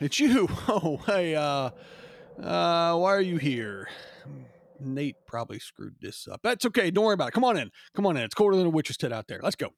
It's you. Oh, hey, uh, uh, why are you here? Nate probably screwed this up. That's okay. Don't worry about it. Come on in. Come on in. It's colder than a witch's tit out there. Let's go.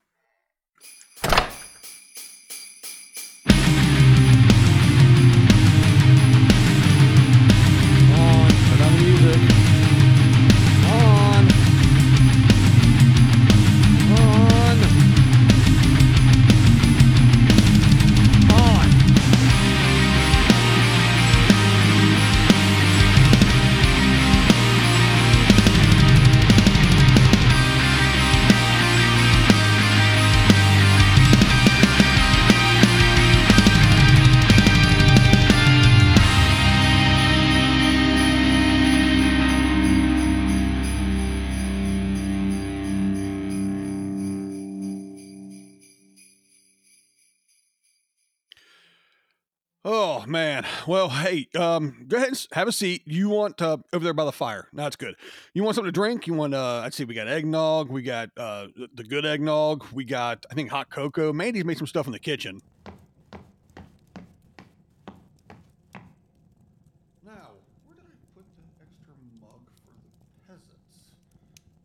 Man. Well, hey, um, go ahead and have a seat. You want uh, over there by the fire? That's good. You want something to drink? You want? Uh, I'd see. We got eggnog. We got uh, the good eggnog. We got, I think, hot cocoa. Mandy's made some stuff in the kitchen. Now, where did I put the extra mug for the peasants?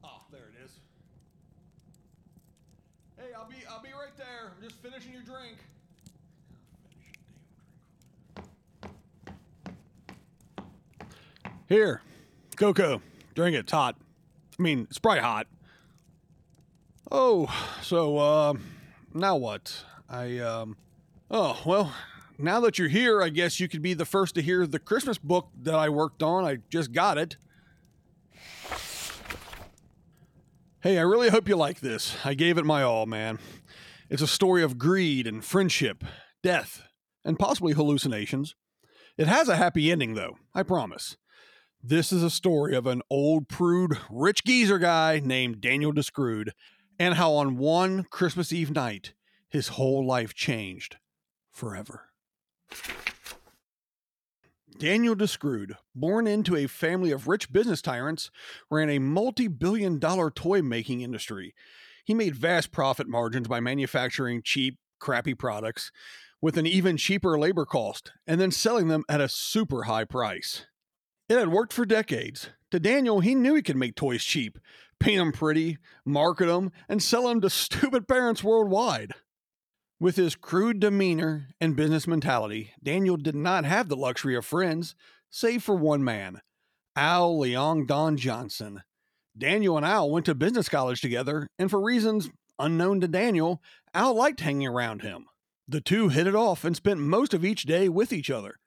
Ah, there it is. Hey, I'll be I'll be right there. I'm just finishing your drink. Here, Coco, drink it. It's hot. I mean, it's probably hot. Oh, so um, now what? I um, oh well, now that you're here, I guess you could be the first to hear the Christmas book that I worked on. I just got it. Hey, I really hope you like this. I gave it my all, man. It's a story of greed and friendship, death, and possibly hallucinations. It has a happy ending, though, I promise. This is a story of an old prude rich geezer guy named Daniel DeScrewed, and how on one Christmas Eve night, his whole life changed forever. Daniel DeScrewed, born into a family of rich business tyrants, ran a multi billion dollar toy making industry. He made vast profit margins by manufacturing cheap, crappy products with an even cheaper labor cost and then selling them at a super high price. It had worked for decades. To Daniel, he knew he could make toys cheap, paint them pretty, market them, and sell them to stupid parents worldwide. With his crude demeanor and business mentality, Daniel did not have the luxury of friends, save for one man, Al Leong Don Johnson. Daniel and Al went to business college together, and for reasons unknown to Daniel, Al liked hanging around him. The two hit it off and spent most of each day with each other.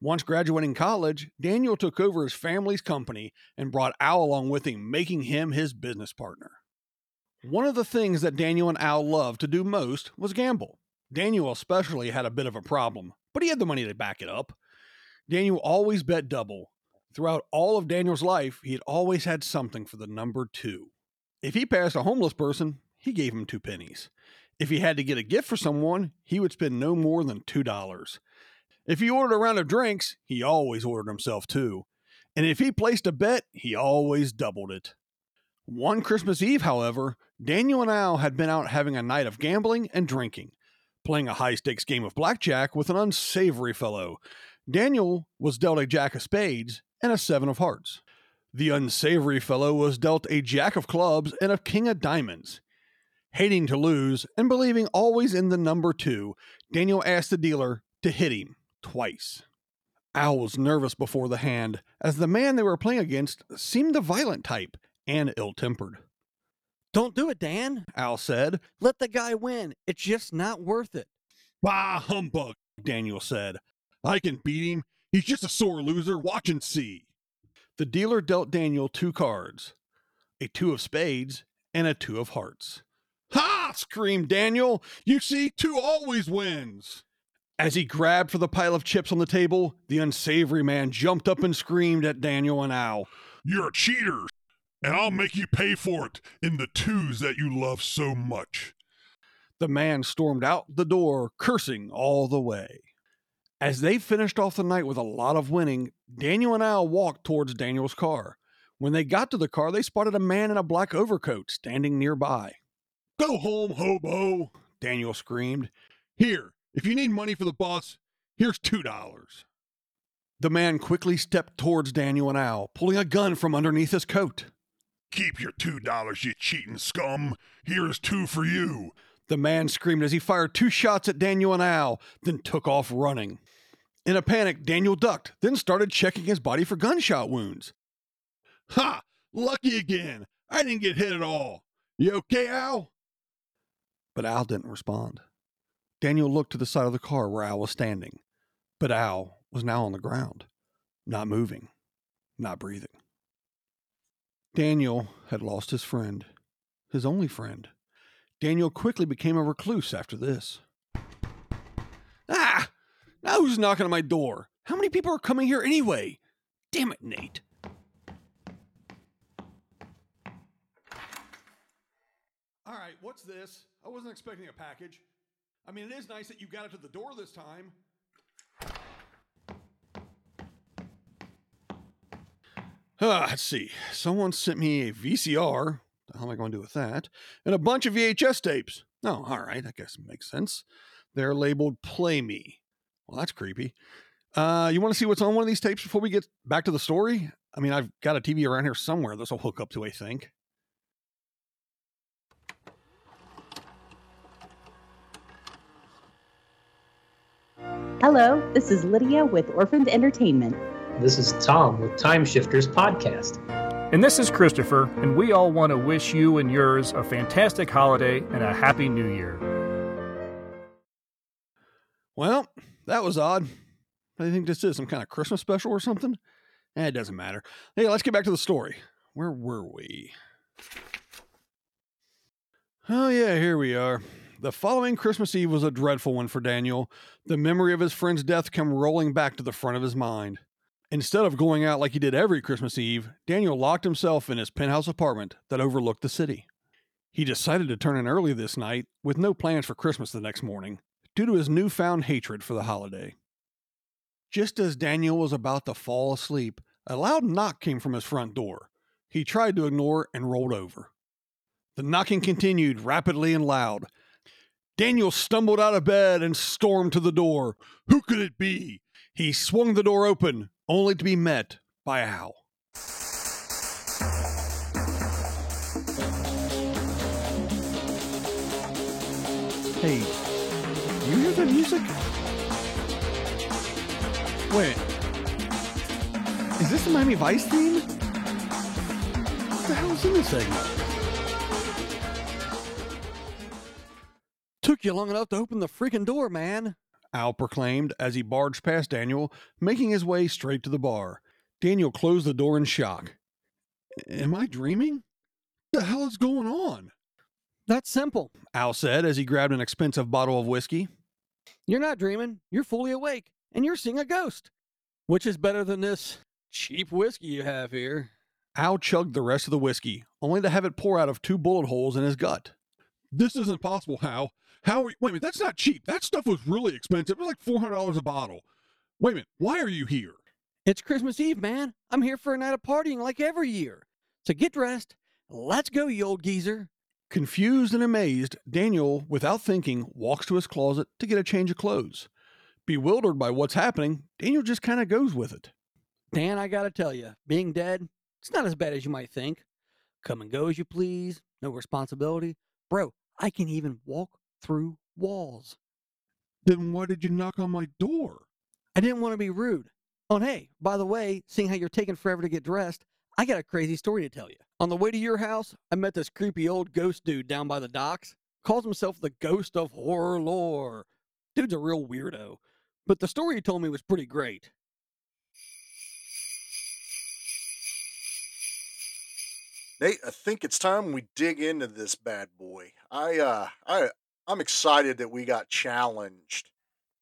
Once graduating college, Daniel took over his family's company and brought Al along with him, making him his business partner. One of the things that Daniel and Al loved to do most was gamble. Daniel especially had a bit of a problem, but he had the money to back it up. Daniel always bet double. Throughout all of Daniel's life, he had always had something for the number two. If he passed a homeless person, he gave him two pennies. If he had to get a gift for someone, he would spend no more than two dollars. If he ordered a round of drinks, he always ordered himself two. And if he placed a bet, he always doubled it. One Christmas Eve, however, Daniel and Al had been out having a night of gambling and drinking, playing a high stakes game of blackjack with an unsavory fellow. Daniel was dealt a jack of spades and a seven of hearts. The unsavory fellow was dealt a jack of clubs and a king of diamonds. Hating to lose and believing always in the number two, Daniel asked the dealer to hit him twice. Al was nervous before the hand, as the man they were playing against seemed the violent type and ill tempered. Don't do it, Dan. Al said. Let the guy win. It's just not worth it. Bah, humbug, Daniel said. I can beat him. He's just a sore loser. Watch and see. The dealer dealt Daniel two cards a two of spades and a two of hearts. Ha! screamed Daniel. You see, two always wins. As he grabbed for the pile of chips on the table, the unsavory man jumped up and screamed at Daniel and Al. You're a cheater, and I'll make you pay for it in the twos that you love so much. The man stormed out the door, cursing all the way. As they finished off the night with a lot of winning, Daniel and Al walked towards Daniel's car. When they got to the car, they spotted a man in a black overcoat standing nearby. Go home, hobo. Daniel screamed. Here, if you need money for the bus, Here's two dollars. The man quickly stepped towards Daniel and Al, pulling a gun from underneath his coat. Keep your two dollars, you cheating scum. Here's two for you. The man screamed as he fired two shots at Daniel and Al, then took off running. In a panic, Daniel ducked, then started checking his body for gunshot wounds. Ha! Lucky again. I didn't get hit at all. You okay, Al? But Al didn't respond. Daniel looked to the side of the car where Al was standing, but Al was now on the ground, not moving, not breathing. Daniel had lost his friend, his only friend. Daniel quickly became a recluse after this. Ah! Now who's knocking on my door? How many people are coming here anyway? Damn it, Nate. All right, what's this? I wasn't expecting a package. I mean, it is nice that you got it to the door this time. Uh, let's see. Someone sent me a VCR. Hell am I going to do with that? And a bunch of VHS tapes. Oh, all right. I guess it makes sense. They're labeled Play Me. Well, that's creepy. Uh, you want to see what's on one of these tapes before we get back to the story? I mean, I've got a TV around here somewhere this will hook up to, I think. Hello, this is Lydia with Orphaned Entertainment. This is Tom with Time Shifters Podcast. And this is Christopher, and we all want to wish you and yours a fantastic holiday and a happy new year. Well, that was odd. I think this is some kind of Christmas special or something. Eh, it doesn't matter. Hey, let's get back to the story. Where were we? Oh, yeah, here we are. The following Christmas Eve was a dreadful one for Daniel. The memory of his friend's death came rolling back to the front of his mind. Instead of going out like he did every Christmas Eve, Daniel locked himself in his penthouse apartment that overlooked the city. He decided to turn in early this night with no plans for Christmas the next morning due to his newfound hatred for the holiday. Just as Daniel was about to fall asleep, a loud knock came from his front door. He tried to ignore and rolled over. The knocking continued rapidly and loud. Daniel stumbled out of bed and stormed to the door. Who could it be? He swung the door open, only to be met by Al. Hey, you hear the music? Wait. Is this the Miami Vice theme? What the hell is in this segment? Took you long enough to open the freaking door, man. Al proclaimed as he barged past Daniel, making his way straight to the bar. Daniel closed the door in shock. Am I dreaming? What The hell is going on? That's simple. Al said as he grabbed an expensive bottle of whiskey. You're not dreaming. You're fully awake, and you're seeing a ghost. Which is better than this cheap whiskey you have here. Al chugged the rest of the whiskey, only to have it pour out of two bullet holes in his gut. This isn't possible, Al. How are you? Wait a minute, that's not cheap. That stuff was really expensive. It was like $400 a bottle. Wait a minute, why are you here? It's Christmas Eve, man. I'm here for a night of partying like every year. So get dressed. Let's go, you old geezer. Confused and amazed, Daniel, without thinking, walks to his closet to get a change of clothes. Bewildered by what's happening, Daniel just kind of goes with it. Dan, I gotta tell you, being dead, it's not as bad as you might think. Come and go as you please, no responsibility. Bro, I can even walk through walls. Then why did you knock on my door? I didn't want to be rude. Oh, and hey, by the way, seeing how you're taking forever to get dressed, I got a crazy story to tell you. On the way to your house, I met this creepy old ghost dude down by the docks. Calls himself the ghost of horror lore. Dude's a real weirdo. But the story he told me was pretty great. Nate, I think it's time we dig into this bad boy. I uh I I'm excited that we got challenged,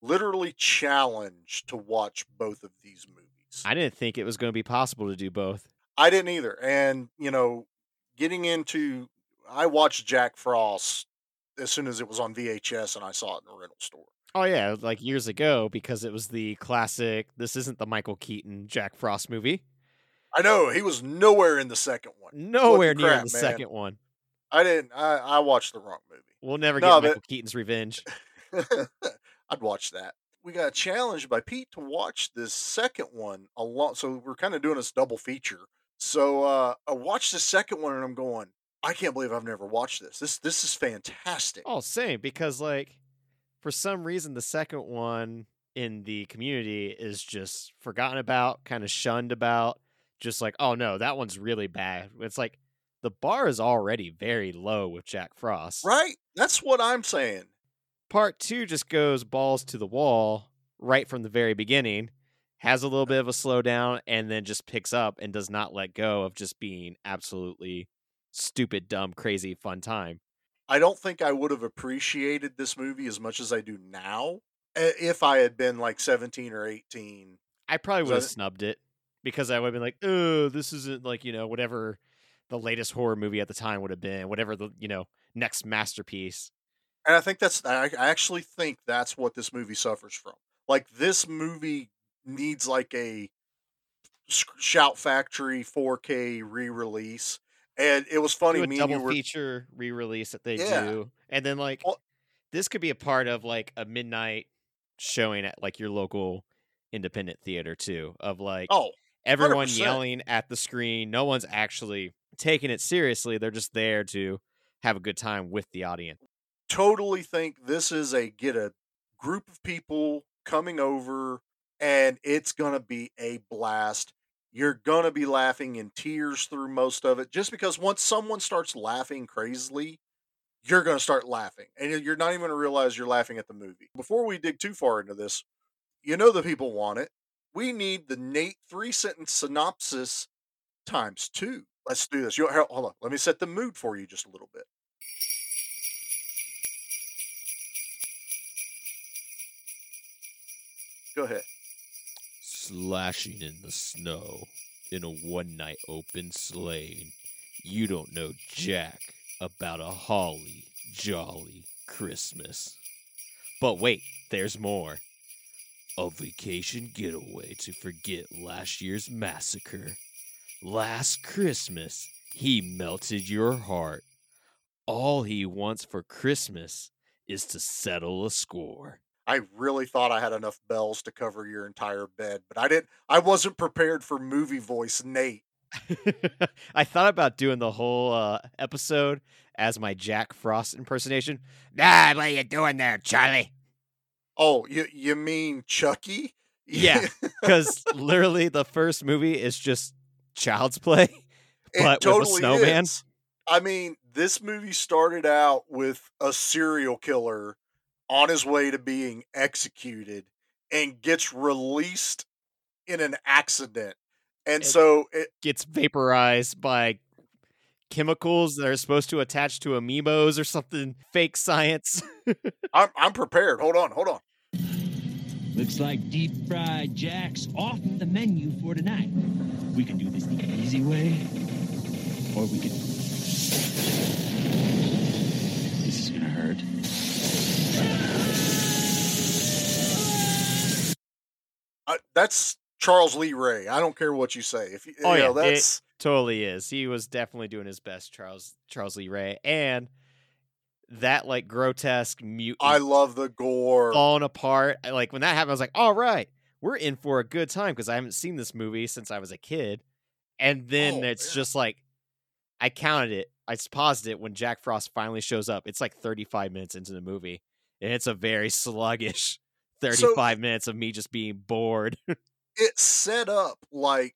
literally challenged to watch both of these movies. I didn't think it was going to be possible to do both. I didn't either. And, you know, getting into I watched Jack Frost as soon as it was on VHS and I saw it in the rental store. Oh yeah, like years ago because it was the classic. This isn't the Michael Keaton Jack Frost movie. I know he was nowhere in the second one. Nowhere near crap, the man. second one. I didn't. I, I watched the wrong movie. We'll never No, get but- Michael Keaton's revenge. I'd watch that. we got challenged by Pete to watch this second one a lot. So we're kind of doing this double feature. So uh, I watched the second one and I'm going, I can't believe I've never watched this. This this is fantastic. Oh, same because like for some reason the second one in the community is just forgotten about, kind of shunned about, just like, oh no, that one's really bad. It's like the bar is already very low with Jack Frost. Right? That's what I'm saying. Part two just goes balls to the wall right from the very beginning, has a little bit of a slowdown, and then just picks up and does not let go of just being absolutely stupid, dumb, crazy, fun time. I don't think I would have appreciated this movie as much as I do now uh, if I had been like 17 or 18. I probably would have snubbed it because I would have been like, oh, this isn't like, you know, whatever the latest horror movie at the time would have been, whatever the, you know, next masterpiece. And I think that's, I actually think that's what this movie suffers from. Like, this movie needs like a Shout Factory 4K re release. And it was funny, me double were. feature re release that they Yeah. do. And then, like, Well- this could be a part of like a midnight showing at like your local independent theater too, of like, Oh, everyone 100%. yelling at the screen. No one's actually taking it seriously. They're just there to have a good time with the audience. totally think this is a get a group of people coming over and it's going to be a blast. You're going to be laughing in tears through most of it just because once someone starts laughing crazily, you're going to start laughing and you're- not even going to realize you're laughing at the movie. Before we dig too far into this, you know the people want it. We need the Nate three sentence synopsis times two. Let's do this. You, hold on. Let me set the mood for you just a little bit. Go ahead. Slashing in the snow in a one night open sleigh. You don't know Jack about a holly jolly Christmas. But wait, there's more. A vacation getaway to forget last year's massacre. Last Christmas, he melted your heart. All he wants for Christmas is to settle a score. I really thought I had enough bells to cover your entire bed, but I didn't. I wasn't prepared for movie voice Nate. I thought about doing the whole uh, episode as my Jack Frost impersonation. Ah, what are you doing there, Charlie? Oh, you you mean Chucky? Yeah. Because literally the first movie is just child's play, but with a snowman. is. I mean, this movie started out with a serial killer on his way to being executed and gets released in an accident. And It- so it, Gets vaporized by chemicals that are supposed to attach to amiibos or something fake science. I'm I'm prepared. Hold on, hold on. Looks like deep fried jacks off the menu for tonight. We can do this the easy way, or we can. This is gonna hurt. I, that's Charles Lee Ray. I don't care what you say. If you, Oh, you yeah, know, it- that's totally is. He was definitely doing his best, Charles Charles Lee Ray, and that like grotesque mutant I love the gore. falling apart. Like when that happened, I was like, all right, we're in for a good time because I haven't seen this movie since I was a kid. And then Oh, it's yeah. just like, I counted it. I paused it when Jack Frost finally shows up. It's like 35 minutes into the movie. And it's a very sluggish 35 minutes of me just being bored. It's set up like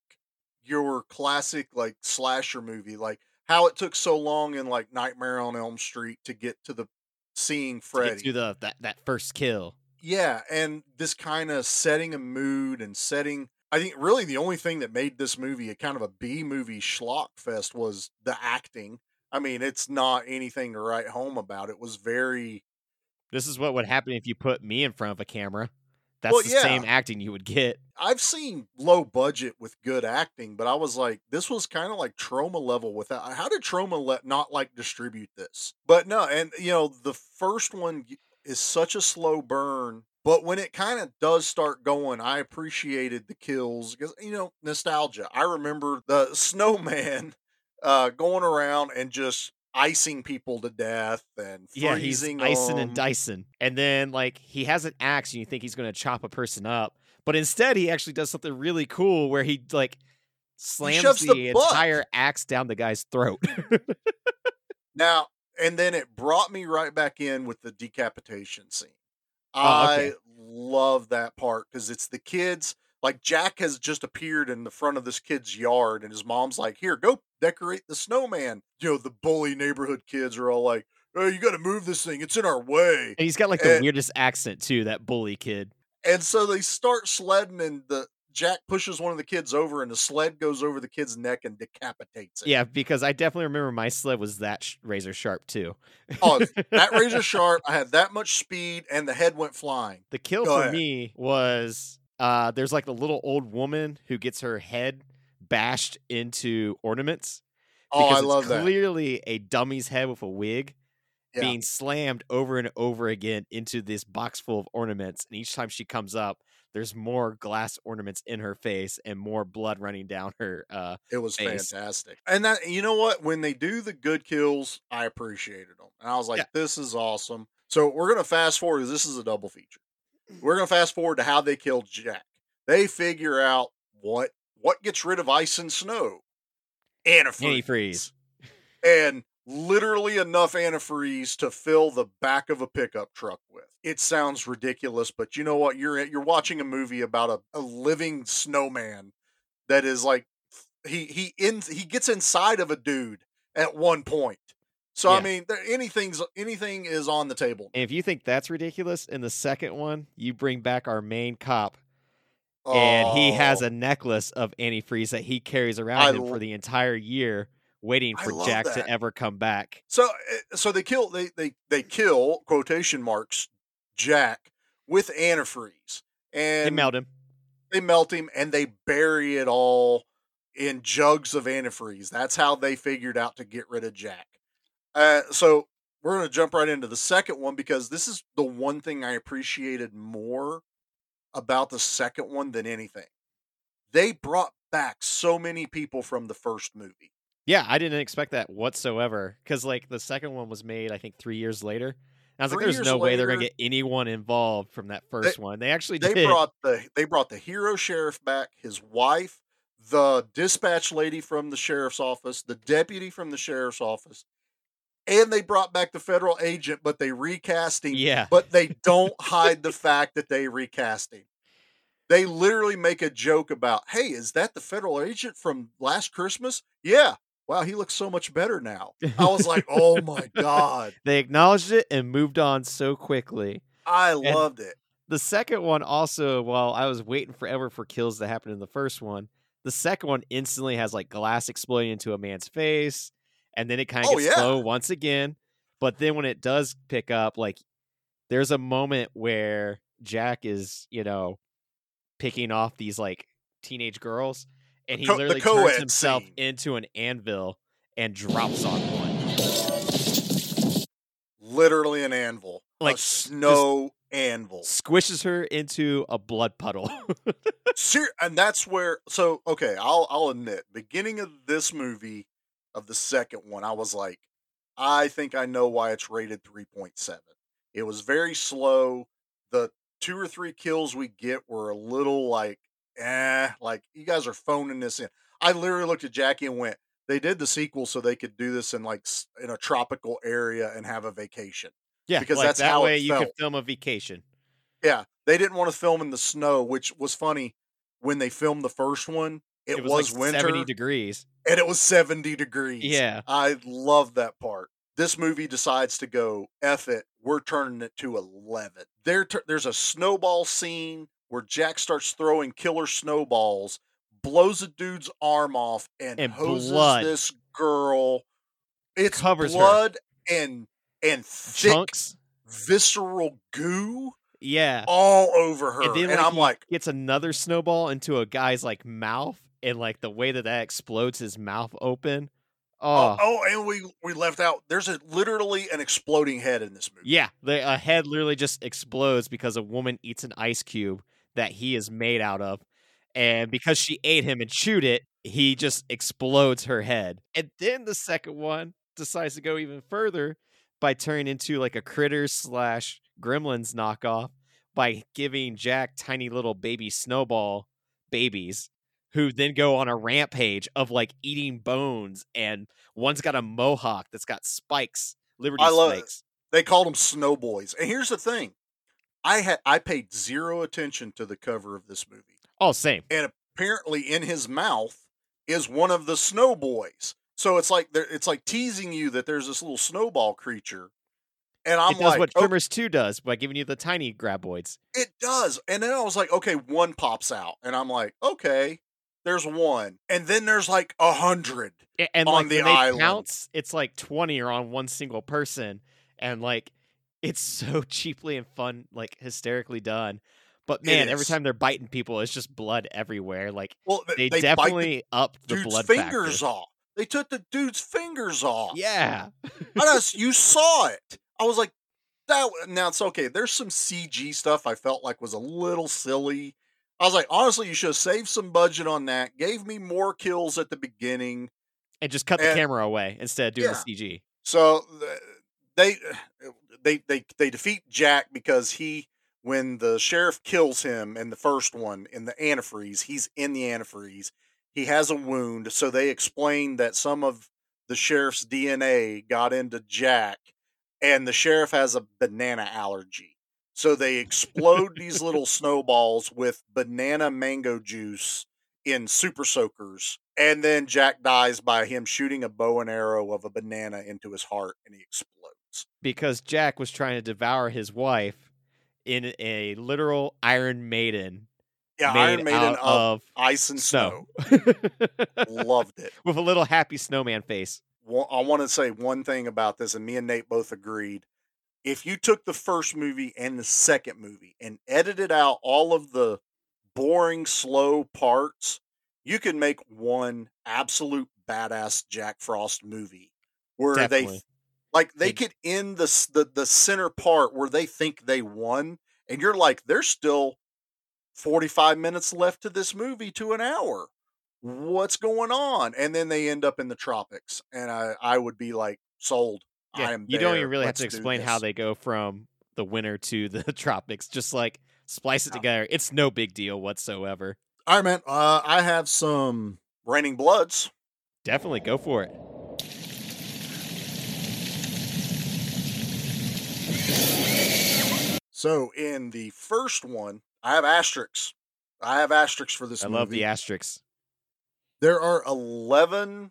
your classic like slasher movie, like how it took so long in like Nightmare on Elm Street to get to the seeing to Freddy. get to the that, that first kill. Yeah, and this kind of setting a mood and setting. I think really the only thing that made this movie a kind of a B movie schlock fest was the acting. I mean, it's not anything to write home about. It was very This is what would happen if you put me in front of a camera. That's Well, the yeah. same acting you would get. I've seen low budget with good acting, but I was like, this was kind of like Troma level with that. How did Troma let not like distribute this? But no, and you know, the first one is such a slow burn, but when it kind of does start going, I appreciated the kills because you know, nostalgia. I remember the snowman uh going around and just icing people to death and Yeah, he's freezing icing and them. dicing. And then like he has an axe and you think he's gonna chop a person up. But instead he actually does something really cool where he like slams shoves the, the entire axe down the guy's throat. Now, and then it brought me right back in with the decapitation scene. Oh, okay. I love that part because it's the kids. Like Jack has just appeared in the front of this kid's yard, and his mom's like, "Here, go decorate the snowman." You know, the bully neighborhood kids are all like, "Oh, you got to move this thing; it's in our way." and he's got like the And- weirdest accent too, that bully kid. And so they start sledding, and the Jack pushes one of the kids over, and the sled goes over the kid's neck and decapitates it. Yeah, because I definitely remember my sled was that sh- razor sharp too. Oh, that razor sharp. I had that much speed, and the head went flying. The kill Go for ahead. me was uh there's like the little old woman who gets her head bashed into ornaments. Oh, because I it's love that. clearly a dummy's head with a wig Yeah. being slammed over and over again into this box full of ornaments. And each time she comes up, there's more glass ornaments in her face and more blood running down her uh It was face. fantastic. And that you know what? When they do the good kills, I appreciated them. And I was like, Yeah. this is awesome. So we're gonna fast forward. This is a double feature. We're gonna fast forward to how they killed Jack. They figure out what what gets rid of ice and snow. Antifreeze. antifreeze. and literally enough antifreeze to fill the back of a pickup truck with. It sounds ridiculous, but you know what? You're you're watching a movie about a, a living snowman that is like he he in he gets inside of a dude at one point. So I mean, there, anything's anything is on the table. And if you think that's ridiculous, in the second one, you bring back our main cop and he has Oh, a necklace of antifreeze that he carries around I him for the entire year, waiting for Jack that. to ever come back. So uh, so they kill they they they kill quotation marks Jack with antifreeze and They melt him. they melt him and they bury it all in jugs of antifreeze. That's how they figured out to get rid of Jack. Uh, so we're going to jump right into the second one because this is the one thing I appreciated more about the second one than anything. They brought back so many people from the first movie. Yeah, I didn't expect that whatsoever. Because like the second one was made, I think three years later. And I was Three like, "There's no way they're gonna get anyone involved from that first one." They actually They did. brought the they brought the hero sheriff back, his wife, the dispatch lady from the sheriff's office, the deputy from the sheriff's office, and they brought back the federal agent, but they recast him. Yeah. But they don't hide the fact that they recast him. They literally make a joke about, "Hey, is that the federal agent from last Christmas?" Yeah. Wow, he looks so much better now. I was like, "Oh my god, they acknowledged it and moved on so quickly. I loved it." The second one also, while I was waiting forever for kills to happen in the first one, the second one instantly has like glass exploding into a man's face, and then it kind of Oh, gets yeah. slow once again. But then when it does pick up, like there's a moment where Jack is, you know, picking off these like teenage girls, and he co- literally turns himself scene. into an anvil and drops on one. Literally an anvil, Like, a snow anvil. Squishes her into a blood puddle. Ser- and that's where so okay i'll i'll admit beginning of this movie of the second one i was like i think i know why it's rated 3.7 it was very slow. The two or three kills we get were a little like eh like you guys are phoning this in. I literally looked at jackie and went they did the sequel so they could do this in like in a tropical area and have a vacation yeah, Because like, that's that how way you could film a vacation. yeah they didn't want to film in the snow which was funny when they filmed the first one it, It was, was, like winter 70 degrees. and it was 70 degrees. Yeah. I love that part. This movie decides to go, F it, we're turning it to 11. There, there's a snowball scene where Jack starts throwing killer snowballs, blows a dude's arm off, and, And hoses blood. this girl. It's Covers her. blood and and thick, Chunks. visceral goo Yeah. all over her. and And, then like, I'm he like, gets another snowball into a guy's like mouth, and like the way that that explodes his mouth open. oh, Oh, oh, and we we left out. There's a literally an exploding head in this movie. yeah. The a head literally just explodes because a woman eats an ice cube that he is made out of, and because she ate him and chewed it, he just explodes her head. And then the second one, decides to go even further by turning into like a critter slash gremlins knockoff by giving Jack tiny little baby snowball babies who then go on a rampage of like eating bones and one's got a mohawk that's got spikes, liberty I love it. spikes. They called them snow boys. And here's the thing. I had I paid zero attention to the cover of this movie. Oh, same. And apparently in his mouth is one of the snow boys. So it's like it's like teasing you that there's this little snowball creature. And I'm it does like, what "Oh, Tremors 2 does by giving you the tiny graboids. It does. And then I was like, okay, one pops out. And I'm like, okay, there's one. And then there's like a hundred. And on like the island. pounce, it's like 20 are on one single person. And like it's so cheaply and fun, like hysterically done. But man, every time they're biting people, it's just blood everywhere. Like Well, they, they, definitely up the the dude's blood fingers factor. off. They took the dude's fingers off. Yeah. Just, you saw it. I was like, that. Now it's okay. There's some CG stuff I felt like was a little silly. I was like, honestly, you should have saved some budget on that. Gave me more kills at the beginning. And just cut the camera away instead of doing Yeah. the CG. So they they they they defeat Jack because he when the sheriff kills him in the first one in the antifreeze, he's in the antifreeze. He has a wound, so they explain that some of the sheriff's DNA got into Jack and the sheriff has a banana allergy. So they explode these little snowballs with banana mango juice in super soakers and then jack dies by him shooting a bow and arrow of a banana into his heart and he explodes Because Jack was trying to devour his wife in a literal Iron Maiden yeah made iron maiden of, of ice and snow, snow. loved it With a little happy snowman face. I want to say one thing about this and me and nate both agreed if you took the first movie and the second movie and edited out all of the boring slow parts you could make one absolute badass jack frost movie where they Like they They- could end the, the the center part where they think they won, and you're like, there's still 45 minutes left to this movie to an hour. What's going on? And then they end up in the tropics, and I I would be like, sold. Yeah, you don't even really Let's have to explain how they go from the winter to the tropics. Just like splice it together. It's no big deal whatsoever. All right, man. Uh, I have some raining bloods. Definitely go for it. So in the first one, I have asterisks. I have asterisks for this I movie. love the asterisks. There are 11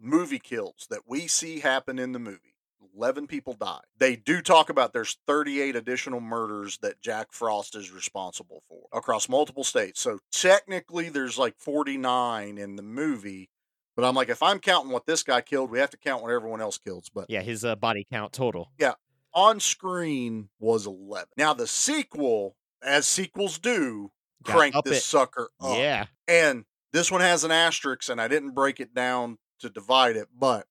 movie kills that we see happen in the movie. 11 people die. They do talk about there's 38 additional murders that Jack Frost is responsible for across multiple states. So technically there's like 49 in the movie, but I'm like if I'm counting what this guy killed, we have to count what everyone else kills. But Yeah, his uh, body count total. Yeah. On screen was 11. Now the sequel, as sequels do, Got crank this it. sucker up. Yeah. And this one has an asterisk, and I didn't break it down to divide it, but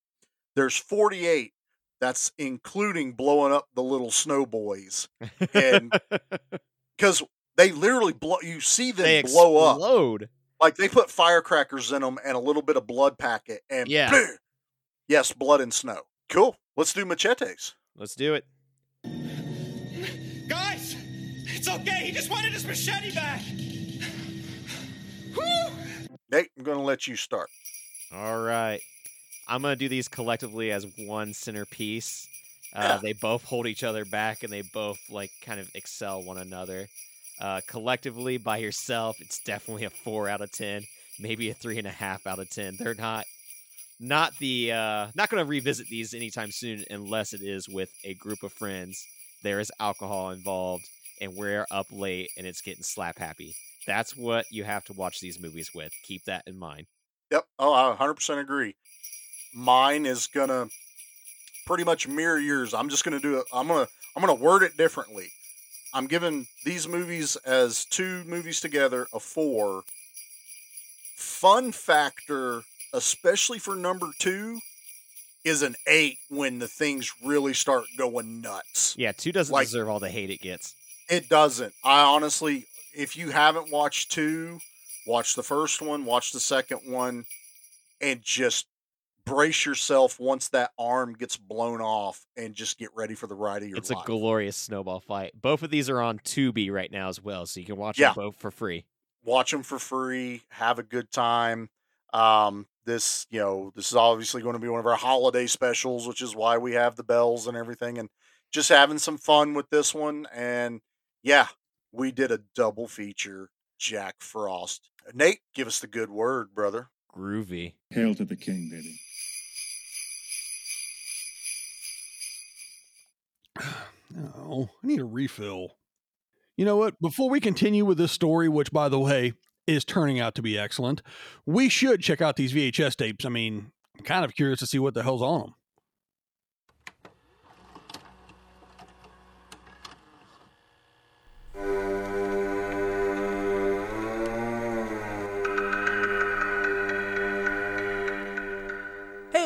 there's 48. That's including blowing up the little snow boys. And because they literally blow, you see them they blow up. explode. Like they put firecrackers in them and a little bit of blood packet. And Yeah. blah! yes, blood and snow. Cool. Let's do machetes. Let's do it. Guys, it's okay. He just wanted his machete back. Whew. Nate, I'm going to let you start. All right. I'm going to do these collectively as one centerpiece. Uh, Yeah. They both hold each other back and they both like kind of excel one another. Uh, collectively, by yourself, it's definitely a four out of ten, maybe a three and a half out of ten. They're not not the uh, not going to revisit these anytime soon unless it is with a group of friends. There is alcohol involved, and we're up late, and it's getting slap happy. That's what you have to watch these movies with. Keep that in mind. Yep. Oh, I 100% agree. Mine is going to pretty much mirror yours. I'm just going to do it. I'm going to I'm to word it differently. I'm giving these movies as two movies together a 4. Fun factor, especially for number 2, is an 8 when the things really start going nuts. Yeah, two doesn't Like- deserve all the hate it gets. It doesn't. I honestly, if you haven't watched two, watch the first one, watch the second one, and just brace yourself once that arm gets blown off and just get ready for the ride of your life. It's life. a glorious snowball fight. Both of these are on Tubi right now as well, so you can watch Yeah. them both for free. Watch them for free. Have a good time. Um, this, you know, this is obviously going to be one of our holiday specials, which is why we have the bells and everything, and just having some fun with this one. And yeah, we did a double feature. Jack Frost. Nate, give us the good word, brother. Groovy. Hail to the king, baby. Oh, I need a refill. You know what? Before we continue with this story, which, by the way, is turning out to be excellent, we should check out these VHS tapes. I mean, I'm kind of curious to see what the hell's on them.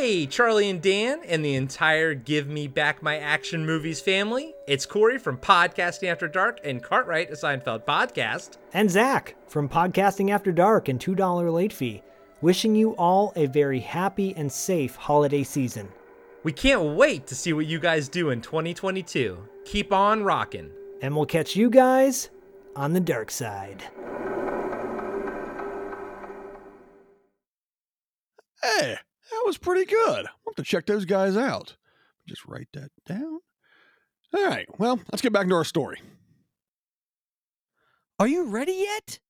Hey, Charlie and Dan, and the entire Give Me Back My Action Movies family. It's Corey from Podcasting After Dark and Cartwright, a Seinfeld podcast. And Zach from Podcasting After Dark and $2 Late Fee, wishing you all a very happy and safe holiday season. We can't wait to see what you guys do in 2022. Keep on rocking. And we'll catch you guys on the dark side. Hey, that was pretty good. I'll have to check those guys out. Just write that down. All right, well, let's get back to our story. Are you ready yet?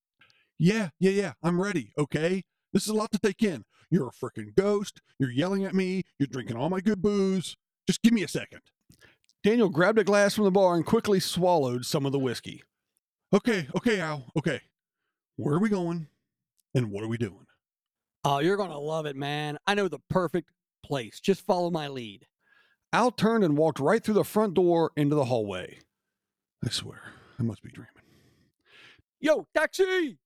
Yeah, yeah, yeah. I'm ready. Okay. This is a lot to take in. You're a freaking ghost. You're yelling at me. You're drinking all my good booze. Just give me a second. Daniel grabbed a glass from the bar and quickly swallowed some of the whiskey. Okay, okay, Al. Okay. Where are we going? And what are we doing? Oh, you're going to love it, man. I know the perfect place. Just follow my lead. Al turned and walked right through the front door into the hallway. I swear, I must be dreaming. Yo, taxi!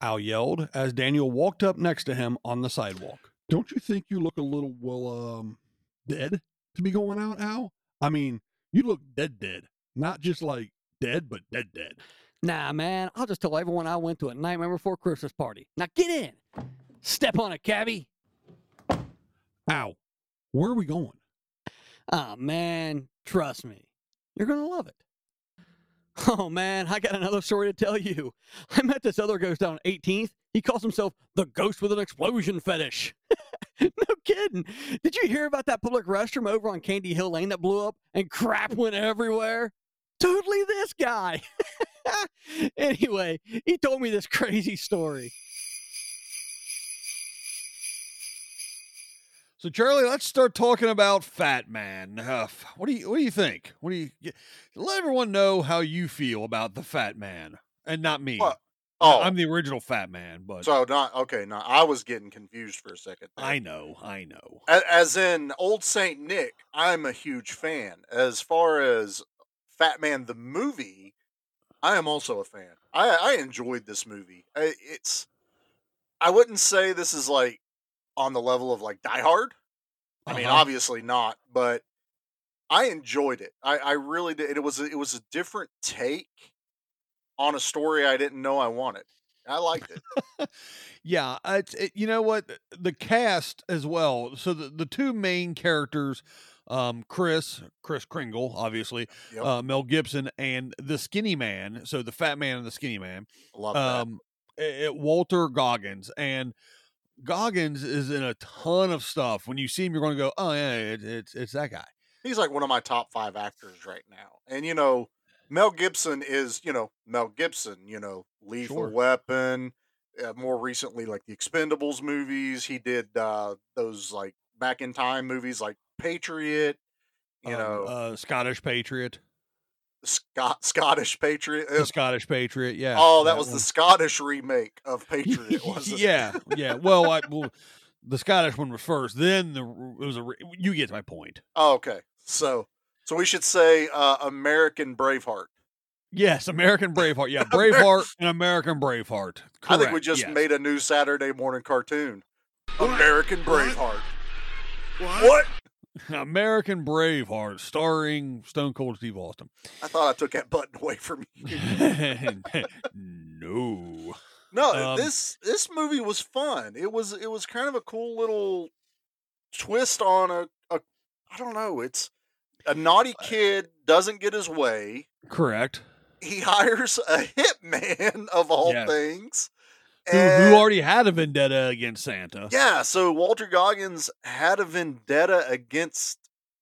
Al yelled as Daniel walked up next to him on the sidewalk. Don't you think you look a little, well, um, dead to be going out, Al? I mean, you look dead, dead. Not just like dead, but dead, dead. Nah, man. I'll just tell everyone I went to a Nightmare Before Christmas party. Now get in. Step on it, cabbie. Ow. where are we going? Oh, man. Trust me. You're going to love it. Oh, man. I got another story to tell you. I met this other ghost down on 18th. He calls himself the ghost with an explosion fetish. no kidding. Did you hear about that public restroom over on Candy Hill Lane that blew up and crap went everywhere? Totally this guy. anyway, he told me this crazy story. So, Charlie, let's start talking about Fat Man. Uh, what do you What do you think? What do you let everyone know how you feel about the Fat Man, and not me? What? Oh, I'm the original Fat Man, but so not okay. No, I was getting confused for a second. there. I know, I know. As in Old Saint Nick, I'm a huge fan. As far as Fat Man the movie, I am also a fan. I I enjoyed this movie. It's I wouldn't say this is like on the level of like Die Hard. I mean, Uh-huh. obviously not, but I enjoyed it. I, I really did. It was a, it was a different take on a story I didn't know I wanted. I liked it. Yeah, it's it, you know what the cast as well. So the the two main characters, um, Chris Chris Kringle, obviously, Yep. uh, Mel Gibson, and the Skinny Man. So the Fat Man and the Skinny Man. Love that. um, it, Walton Goggins, and Goggins is in a ton of stuff. When you see him, you're going to go, "Oh yeah, it, it's it's that guy." he's like one of my top five actors right now. And you know, Mel Gibson is you know Mel Gibson. You know, Lethal Sure. Weapon. Uh, more recently, like the Expendables movies. He did uh, those like back in time movies, like Patriot. You Um, know, uh, Scottish Patriot, Scott Scottish Patriot. the Scottish Patriot. Yeah. oh, that, was the. Scottish remake of Patriot. Was it? yeah, yeah. Well, I, well, the Scottish one was first. Then the it was a. You get my point. Oh, okay. So, so we should say uh, American Braveheart. Yes, American Braveheart. Yeah, Braveheart and American Braveheart. I think we just yes. made a new Saturday morning cartoon. American Braveheart. What? American Braveheart, starring Stone Cold Steve Austin. I thought I took that button away from you. no. No, Um, this this movie was fun. It was it was kind of a cool little twist on a, a I don't know. It's a naughty kid doesn't get his way. Correct. He hires a hitman of all Yes. things. Who, who already had a vendetta against Santa. Yeah, so Walton Goggins had a vendetta against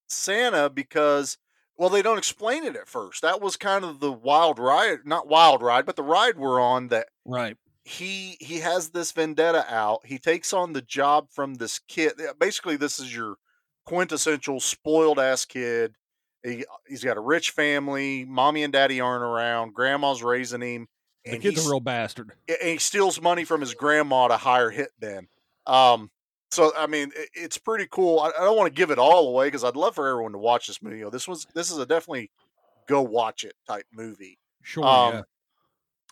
Santa because, well, they don't explain it at first. That was kind of the wild ride, not wild ride, but the ride we're on that Right. he he has this vendetta out. He takes on the job from this kid. Basically, this is your quintessential spoiled ass kid. He he's got a rich family. Mommy and daddy aren't around. Grandma's raising him. The kid's he's- a real bastard. and he steals money from his grandma to hire hitmen. Um, so I mean, it, it's pretty cool. I, I don't want to give it all away because I'd love for everyone to watch this movie. You know, this was this is a definitely go watch it type movie. Sure. Um, yeah.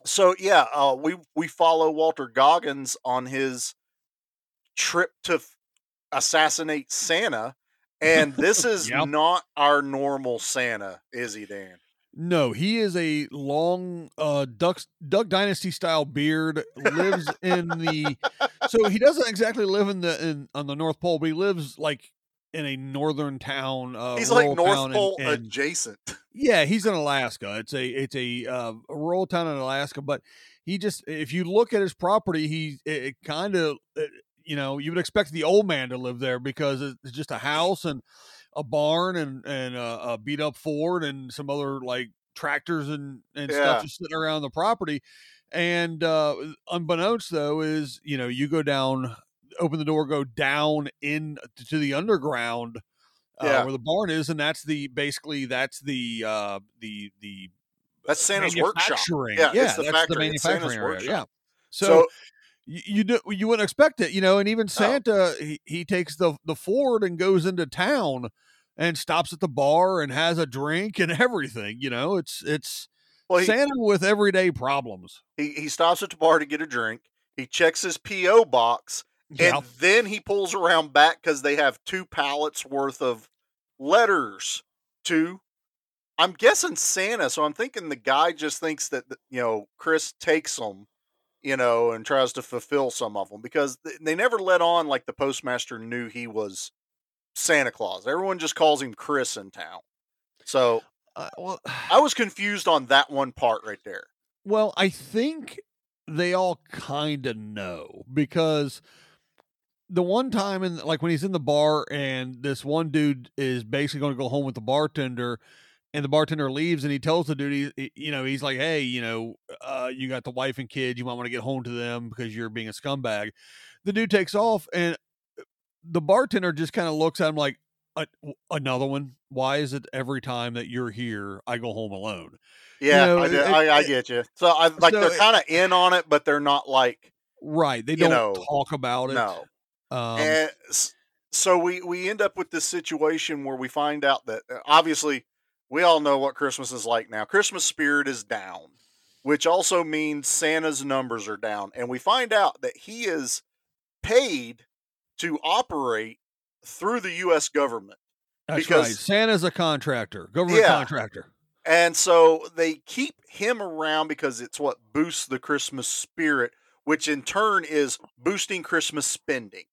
So yeah, uh, we we follow Walton Goggins on his trip to f- assassinate Santa, and this is Yep. not our normal Santa, is he, Dan? No, he is a long uh Duck Duck Dynasty style beard. Lives in the so he doesn't exactly live in the in on the North Pole, but he lives like in a northern town. Uh, He's like North town in- Pole adjacent. Yeah, he's in Alaska. It's a it's a, uh, a rural town in Alaska, but he just if you look at his property, he it, it kind of you know you would expect the old man to live there because it's just a house and a barn and and a, a beat up Ford and some other like tractors and and Yeah. stuff just sitting around the property. And uh unbeknownst though is you know you go down, open the door, go down in to the underground uh, Yeah. where the barn is, and that's the basically that's the uh, the the That's Santa's workshop. Yeah, Yeah, it's the that's factory. the manufacturing area. Yeah. So, So- you you, do, you wouldn't expect it, you know, and even Santa he, he takes the the Ford and goes into town and stops at the bar and has a drink and everything. You know, it's it's Well, he- Santa with everyday problems. He he stops at the bar to get a drink. He checks his PO box, Yeah. and then he pulls around back because they have two pallets worth of letters to. I'm guessing Santa, so I'm thinking the guy just thinks that you know Chris takes them, you know, and tries to fulfill some of them because they never let on like the postmaster knew he was Santa Claus. Everyone just calls him Chris in town. So Uh, well, I was confused on that one part right there. Well, I think they all kind of know because the one time in like when he's in the bar and this one dude is basically going to go home with the bartender and the bartender leaves and he tells the dude he, you know he's like hey you know uh you got the wife and kids you might want to get home to them because you're being a scumbag the dude takes off and the bartender just kind of looks at him like "A- another one why is it every time that you're here i go home alone You Yeah, know, I, it- I, I get you. So I like so they're kind of in on it, but they're not like Right. They don't know, talk about it. no. Um, and so we we end up with this situation where we find out that uh, obviously we all know what Christmas is like now. Christmas spirit is down, which also means Santa's numbers are down, and we find out that he is paid to operate through the U.S. government. that's because- right. Santa's a contractor, government Yeah. contractor. And so they keep him around because it's what boosts the Christmas spirit, which in turn is boosting Christmas spending.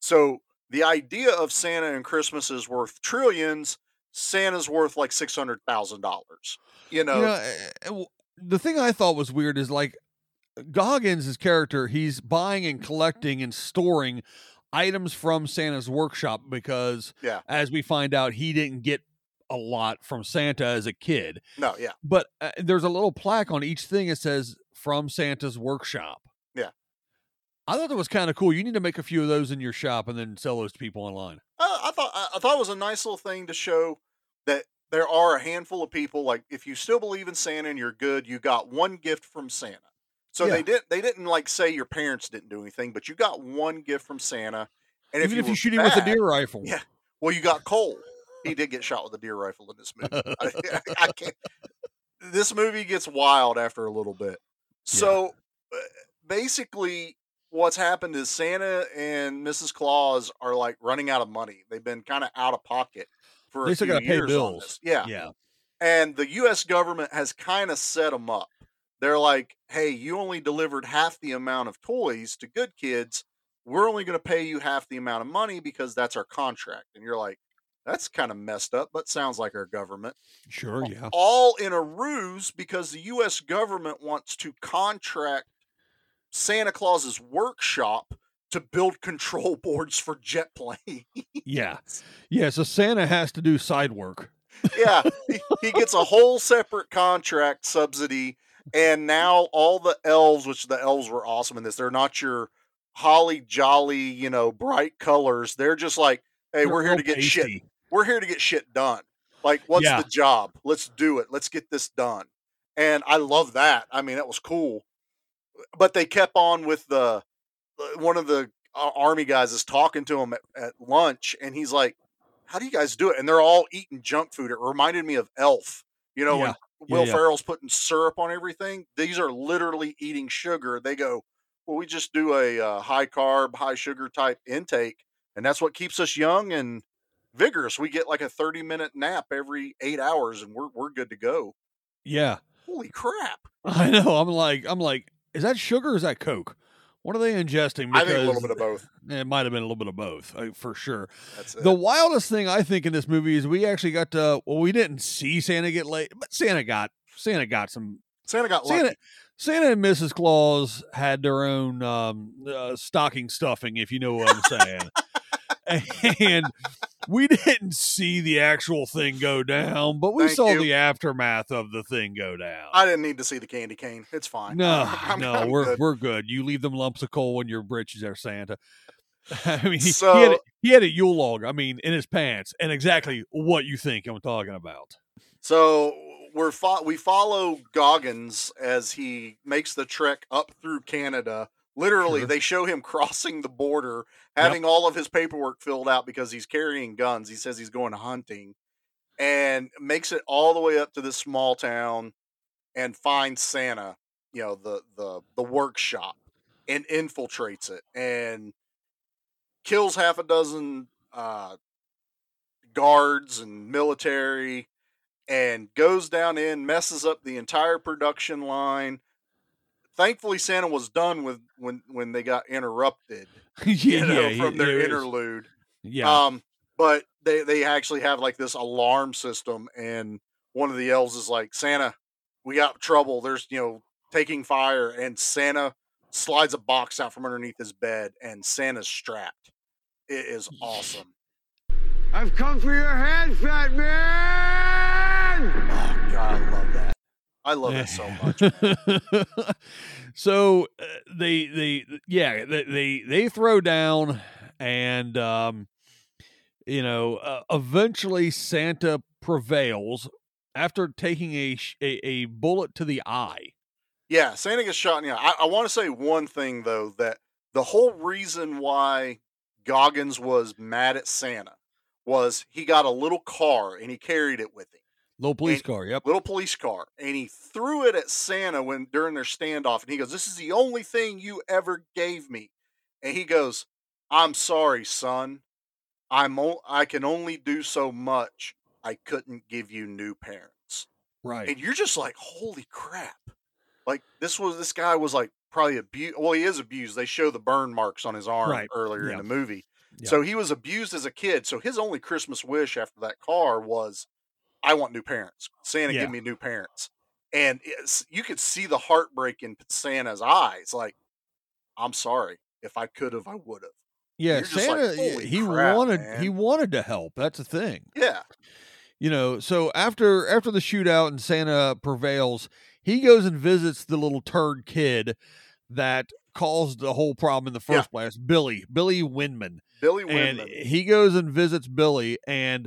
So the idea of Santa and Christmas is worth trillions. Santa's worth like six hundred thousand dollars. You know, eh, eh, the thing I thought was weird is like Goggins' character, he's buying and collecting and storing items from Santa's workshop because, Yeah. as we find out, he didn't get a lot from Santa as a kid. no, yeah, But uh, there's a little plaque on each thing that says from Santa's workshop. Yeah. I thought that was kind of cool. You need to make a few of those in your shop and then sell those to people online. Uh, I thought I I thought it was a nice little thing to show that there are a handful of people like if you still believe in Santa and you're good, you got one gift from Santa. So Yeah. they didn't they didn't like say your parents didn't do anything, but you got one gift from Santa. And Even if you were shoot him with a deer rifle. yeah, well, you got coal. He did get shot with a deer rifle in this movie. I, I can't. This movie gets wild after a little bit. So uh, basically, what's happened is Santa and Mrs. Claus are like running out of money. They've been kind of out of pocket for They a still few gotta pay years on bills. Yeah, Yeah. and the U.S. government has kind of set them up. They're like, "Hey, you only delivered half the amount of toys to good kids. we're only going to pay you half the amount of money because that's our contract. And you're like, that's kind of messed up, but sounds like our government. Sure, yeah. All in a ruse because the U.S. government wants to contract Santa Claus's workshop to build control boards for jet planes. Yeah. Yeah, so Santa has to do side work. yeah, he, he gets a whole separate contract subsidy, and now all the elves, which the elves were awesome in this, they're not your holly jolly, you know, bright colors. They're just like, hey, They're we're here to get shit. We're here to get shit done. Like, what's Yeah. the job? Let's do it. Let's get this done. And I love that. I mean, that was cool. But they kept on with the uh, one of the uh, army guys is talking to him at, at lunch, and he's like, "How do you guys do it?" And they're all eating junk food. It reminded me of Elf. You know, Yeah. When Yeah, Will yeah. Ferrell's putting syrup on everything. These are literally eating sugar. They go, "Well, we just do a uh, high carb, high sugar type intake, and that's what keeps us young and vigorous. We get like a thirty minute nap every eight hours, and we're we're good to go." Yeah. Holy crap! I know. I'm like, I'm like, is that sugar or is that Coke? What are they ingesting? I think a little bit of both. It might have been a little bit of both, for sure. That's The wildest thing I think in this movie is we actually got to. Well, we didn't see Santa get late, but Santa got Santa got some. Santa got Santa, lucky. Santa and Mrs. Claus had their own um, uh, stocking stuffing, if you know what I'm saying. and we didn't see the actual thing go down, but we Thank saw you. the aftermath of the thing go down. I didn't need to see the candy cane. It's fine. No, I'm- no, I'm we're good. we're good. You leave them lumps of coal in your britches there, Santa. I mean, he, he had a, he had a Yule log. I mean, in his pants, and exactly what you think I'm talking about. So we're fo- we follow Goggins as he makes the trek up through Canada. Literally, Sure. they show him crossing the border, having all of his paperwork filled out because he's carrying guns. He says he's going hunting, and makes it all the way up to this small town, and finds Santa. You know the the the workshop, and infiltrates it, and kills half a dozen uh, guards and military and goes down in, messes up the entire production line. Thankfully, Santa was done with when when they got interrupted. yeah, you know, yeah, from yeah, their it is. interlude. Yeah, Um, but they they actually have like this alarm system, and one of the elves is like, "Santa, we got trouble. There's you know taking fire," and Santa slides a box out from underneath his bed, and Santa's strapped. It is awesome. I've come for your head, fat man! Oh God, I love that. I love it so much. so uh, they they yeah they, they they throw down and um you know uh, eventually santa prevails after taking a, sh- a a bullet to the eye Yeah, Santa gets shot in the eye. I, I want to say one thing though that the whole reason why Goggins was mad at Santa was he got a little car and he carried it with him, little police And- car yep little police car, and he threw it at Santa when during their standoff, and he goes, "This is the only thing you ever gave me," and he goes, "I'm sorry, son. I'm o- I can only do so much. I couldn't give you new parents." right and you're just like, holy crap! Like this was this guy was like probably abused. Well, he is abused. They show the burn marks on his arm Right. earlier Yeah. in the movie. Yeah. So he was abused as a kid. So his only Christmas wish after that car was, "I want new parents. Santa, Yeah. give me new parents." And you could see the heartbreak in Santa's eyes. Like, I'm sorry. If I could have, I would have. yeah you're like, santa he crap, wanted man." he wanted to help that's the thing Yeah. you know so after after the shootout and santa prevails he goes and visits the little turd kid that caused the whole problem in the Yeah. first place billy billy winman Billy and Windman. he goes and visits billy and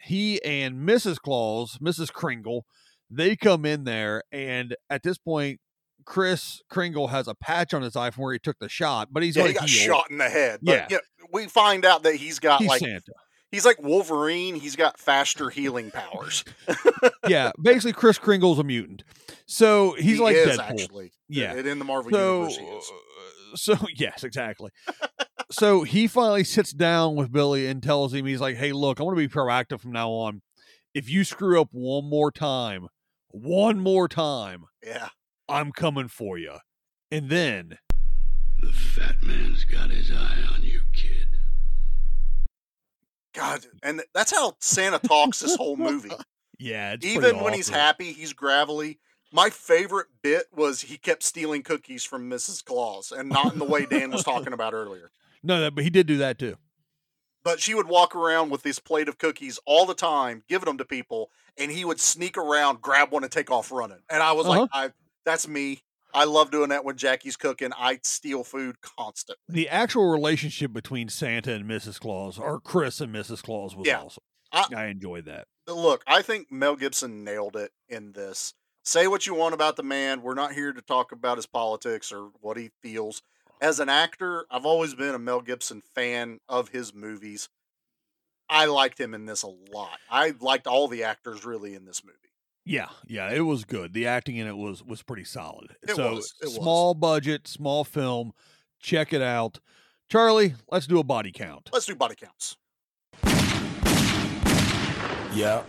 he and mrs claus mrs kringle they come in there and at this point chris kringle has a patch on his eye from where he took the shot but he's yeah, he got heal. shot in the head. But, Yeah. yeah. we find out that he's got he's like santa he's like Wolverine. He's got faster healing powers. yeah basically chris kringle's a mutant so he's He like is, deadpool actually. Yeah. And in the Marvel so, universe, he is. uh, so yes, exactly. So he finally sits down with Billy and tells him he's like, "Hey, look, I want to be proactive from now on. If you screw up one more time, one more time, Yeah. I'm coming for you." And then The fat man's got his eye on you, kid. God, and that's how Santa talks this whole movie. Yeah, it's Even pretty when he's happy, he's gravelly. My favorite bit was he kept stealing cookies from Mrs. Claus, and not in the way Dan was talking about earlier. No, that, but he did do that too. But she would walk around with this plate of cookies all the time, giving them to people, and he would sneak around, grab one, and take off running. And I was Uh-huh. like, I, "That's me. I love doing that when Jackie's cooking. I steal food constantly." The actual relationship between Santa and Mrs. Claus, or Chris and Mrs. Claus, was Yeah. awesome. I- I enjoyed that. Look, I think Mel Gibson nailed it in this. Say what you want about the man. We're not here to talk about his politics or what he feels. As an actor, I've always been a Mel Gibson fan of his movies. I liked him in this a lot. I liked all the actors really in this movie. Yeah, yeah, it was good. The acting in it was was pretty solid. It so was, it was. small budget, small film. Check it out. Charlie, let's do a body count. Let's do body counts. Yeah.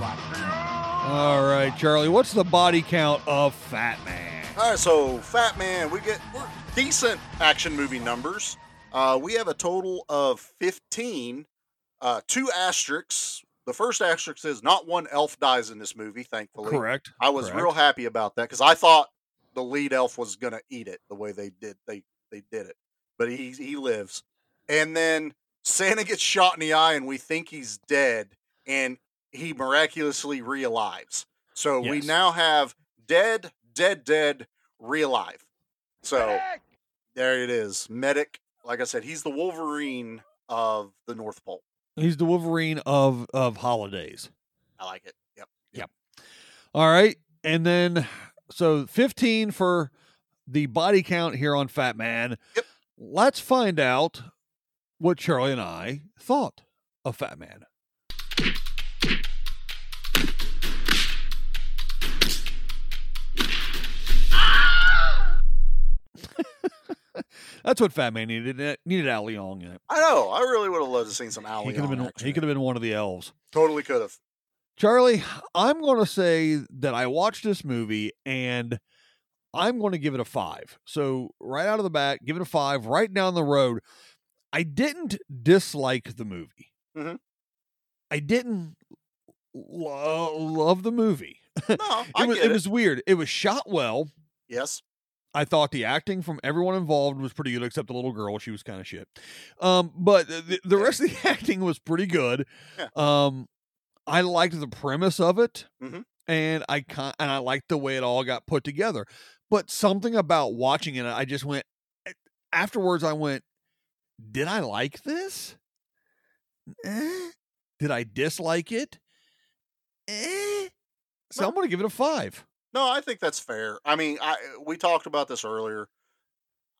All right, Charlie, what's the body count of Fat Man? All right, so Fat Man, we get decent action movie numbers. Uh, we have a total of 15, uh, two asterisks. The first asterisk is not one elf dies in this movie, thankfully. Correct. I was correct. real happy about that because I thought the lead elf was gonna eat it the way they did they they did it, but he he lives. And then Santa gets shot in the eye, and we think he's dead, and he miraculously realives. So we now have dead, dead, dead, realive. So there it is, medic. Like I said, he's the Wolverine of the North Pole. He's the Wolverine of of holidays. I like it. Yep. Yep. All right, and then so 15 for the body count here on Fat Man. Yep. Let's find out what Charlie and I thought of Fat Man. That's what Fat Man needed. It needed Al Leong in it. I know. I really would have loved to seen some Al He could have been. He could have been one of the elves. Totally could have. Charlie, I'm going to say that I watched this movie and I'm going to give it a five. So, right out of the bat, give it a five. Right down the road, I didn't dislike the movie. Mhm. I didn't lo- love the movie. No, I it was it it. was weird. It was shot well. Yes. I thought the acting from everyone involved was pretty good, except the little girl. She was kind of shit. Um, but the, the rest of the acting was pretty good. Yeah. Um, I liked the premise of it, Mhm. and I con- and I liked the way it all got put together. But something about watching it, I just went afterwards. I went, did I like this? Eh? Did I dislike it? Eh? So I'm going to give it a five. No, I think that's fair. I mean, I eh, we talked about this earlier.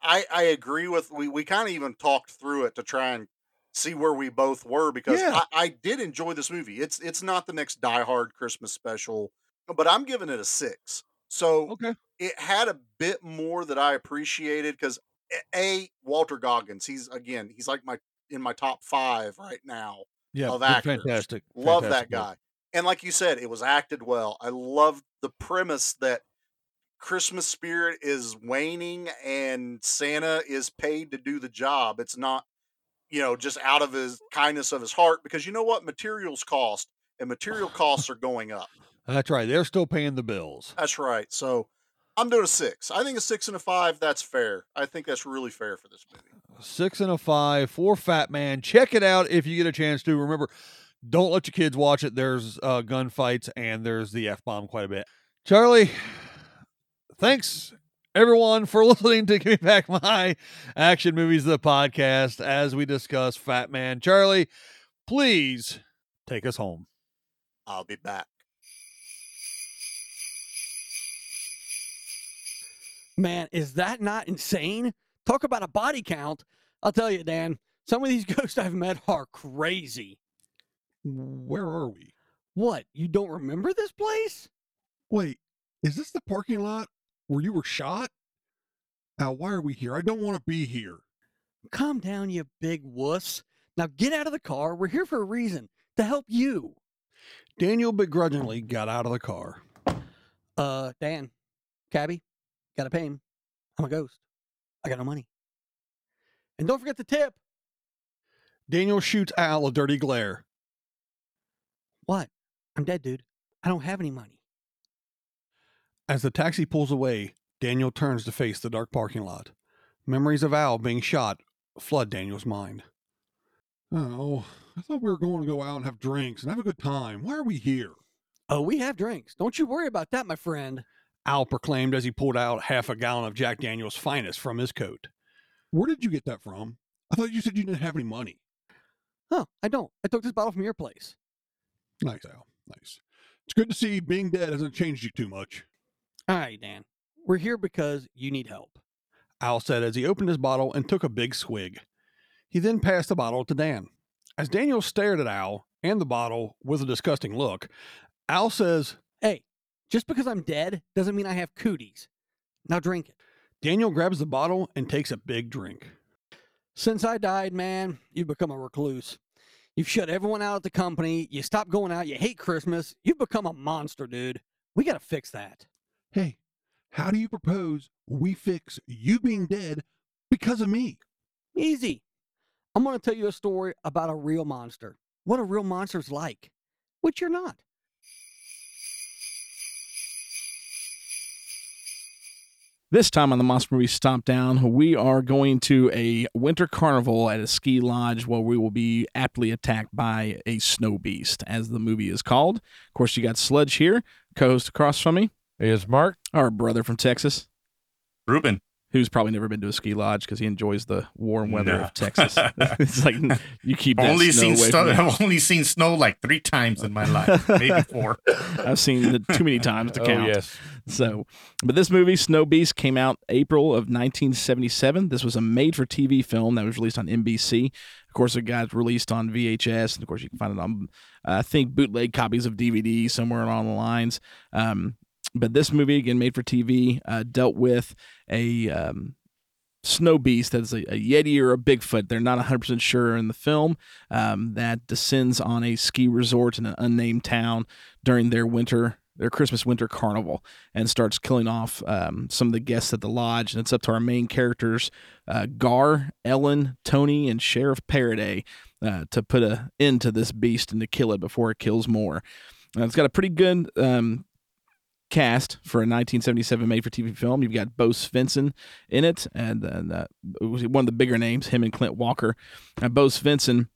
I I agree with we we kind of even talked through it to try and see where we both were because Yeah. I, I did enjoy this movie. It's it's not the next Die Hard Christmas special, but I'm giving it a six. So Okay. it had a bit more that I appreciated because eh, a Walton Goggins. He's again he's like my in my top five right now Yeah, of actors. fantastic. Love fantastic that guy. And like you said, it was acted well. I love the premise that Christmas spirit is waning and Santa is paid to do the job. It's not, you know, just out of his kindness of his heart because you know what? Materials cost and material costs are going up. That's right. They're still paying the bills. That's right. So I'm doing a six. I think a six and a five, that's fair. I think that's really fair for this movie. Six and a five for Fat Man. Check it out if you get a chance to. Remember, don't let your kids watch it. There's uh, gunfights and there's the F bomb quite a bit. Charlie, thanks everyone for listening to Give Me Back My Action Movies, the podcast, as we discuss Fat Man. Charlie, please take us home. I'll be back. Man, is that not insane? Talk about a body count. I'll tell you, Dan, some of these ghosts I've met are crazy. Where are we? What? You don't remember this place? Wait, is this the parking lot where you were shot? Now, why are we here? I don't want to be here. Calm down, you big wuss. Now get out of the car. We're here for a reason to help you. Daniel begrudgingly got out of the car. Uh, Dan, cabby, gotta pay him. I'm a ghost. I got no money. And don't forget the tip. Daniel shoots Al a dirty glare. What? I'm dead, dude. I don't have any money. As the taxi pulls away, Daniel turns to face the dark parking lot. Memories of Al being shot flood Daniel's mind. Oh, I thought we were going to go out and have drinks and have a good time. Why are we here? Oh, we have drinks. Don't you worry about that, my friend. Al proclaimed as he pulled out half a gallon of Jack Daniel's finest from his coat. Where did you get that from? I thought you said you didn't have any money. Huh, I don't. I took this bottle from your place. Nice, Al. Nice. It's good to see being dead hasn't changed you too much. All right, Dan. We're here because you need help. Al said as he opened his bottle and took a big swig. He then passed the bottle to Dan. As Daniel stared at Al and the bottle with a disgusting look, Al says, Hey, just because I'm dead doesn't mean I have cooties. Now drink it. Daniel grabs the bottle and takes a big drink. Since I died, man, you've become a recluse. You've shut everyone out at the company. You stop going out. You hate Christmas. You've become a monster, dude. We got to fix that. Hey, how do you propose we fix you being dead because of me? Easy. I'm going to tell you a story about a real monster. What a real monster's like, which you're not. This time on the Monster Movie Stomp Down, we are going to a winter carnival at a ski lodge where we will be aptly attacked by a snow beast, as the movie is called. Of course, you got Sludge here, co host across from me. Is Mark. Our brother from Texas. Ruben. Who's probably never been to a ski lodge because he enjoys the warm weather No. of Texas. it's like you keep only seen snow. I've only seen snow like three times in my life, maybe four. I've seen it too many times to Oh, count. yes. So, but this movie, Snow Beast, came out April of 1977. This was a made-for-TV film that was released on NBC. Of course, it got released on VHS, and of course, you can find it on, uh, I think, bootleg copies of DVD somewhere along the lines. Um, but this movie, again, made for TV, uh, dealt with a um, snow beast that's a, a Yeti or a Bigfoot. They're not 100% sure in the film um, that descends on a ski resort in an unnamed town during their winter. Their Christmas winter carnival and starts killing off um, some of the guests at the lodge. And it's up to our main characters, uh, Gar, Ellen, Tony, and Sheriff Paraday, uh, to put an end to this beast and to kill it before it kills more. Uh, it's got a pretty good um, cast for a 1977 made-for-TV film. You've got Bo Svenson in it, and, and uh, one of the bigger names, him and Clint Walker. And Bo Svenson,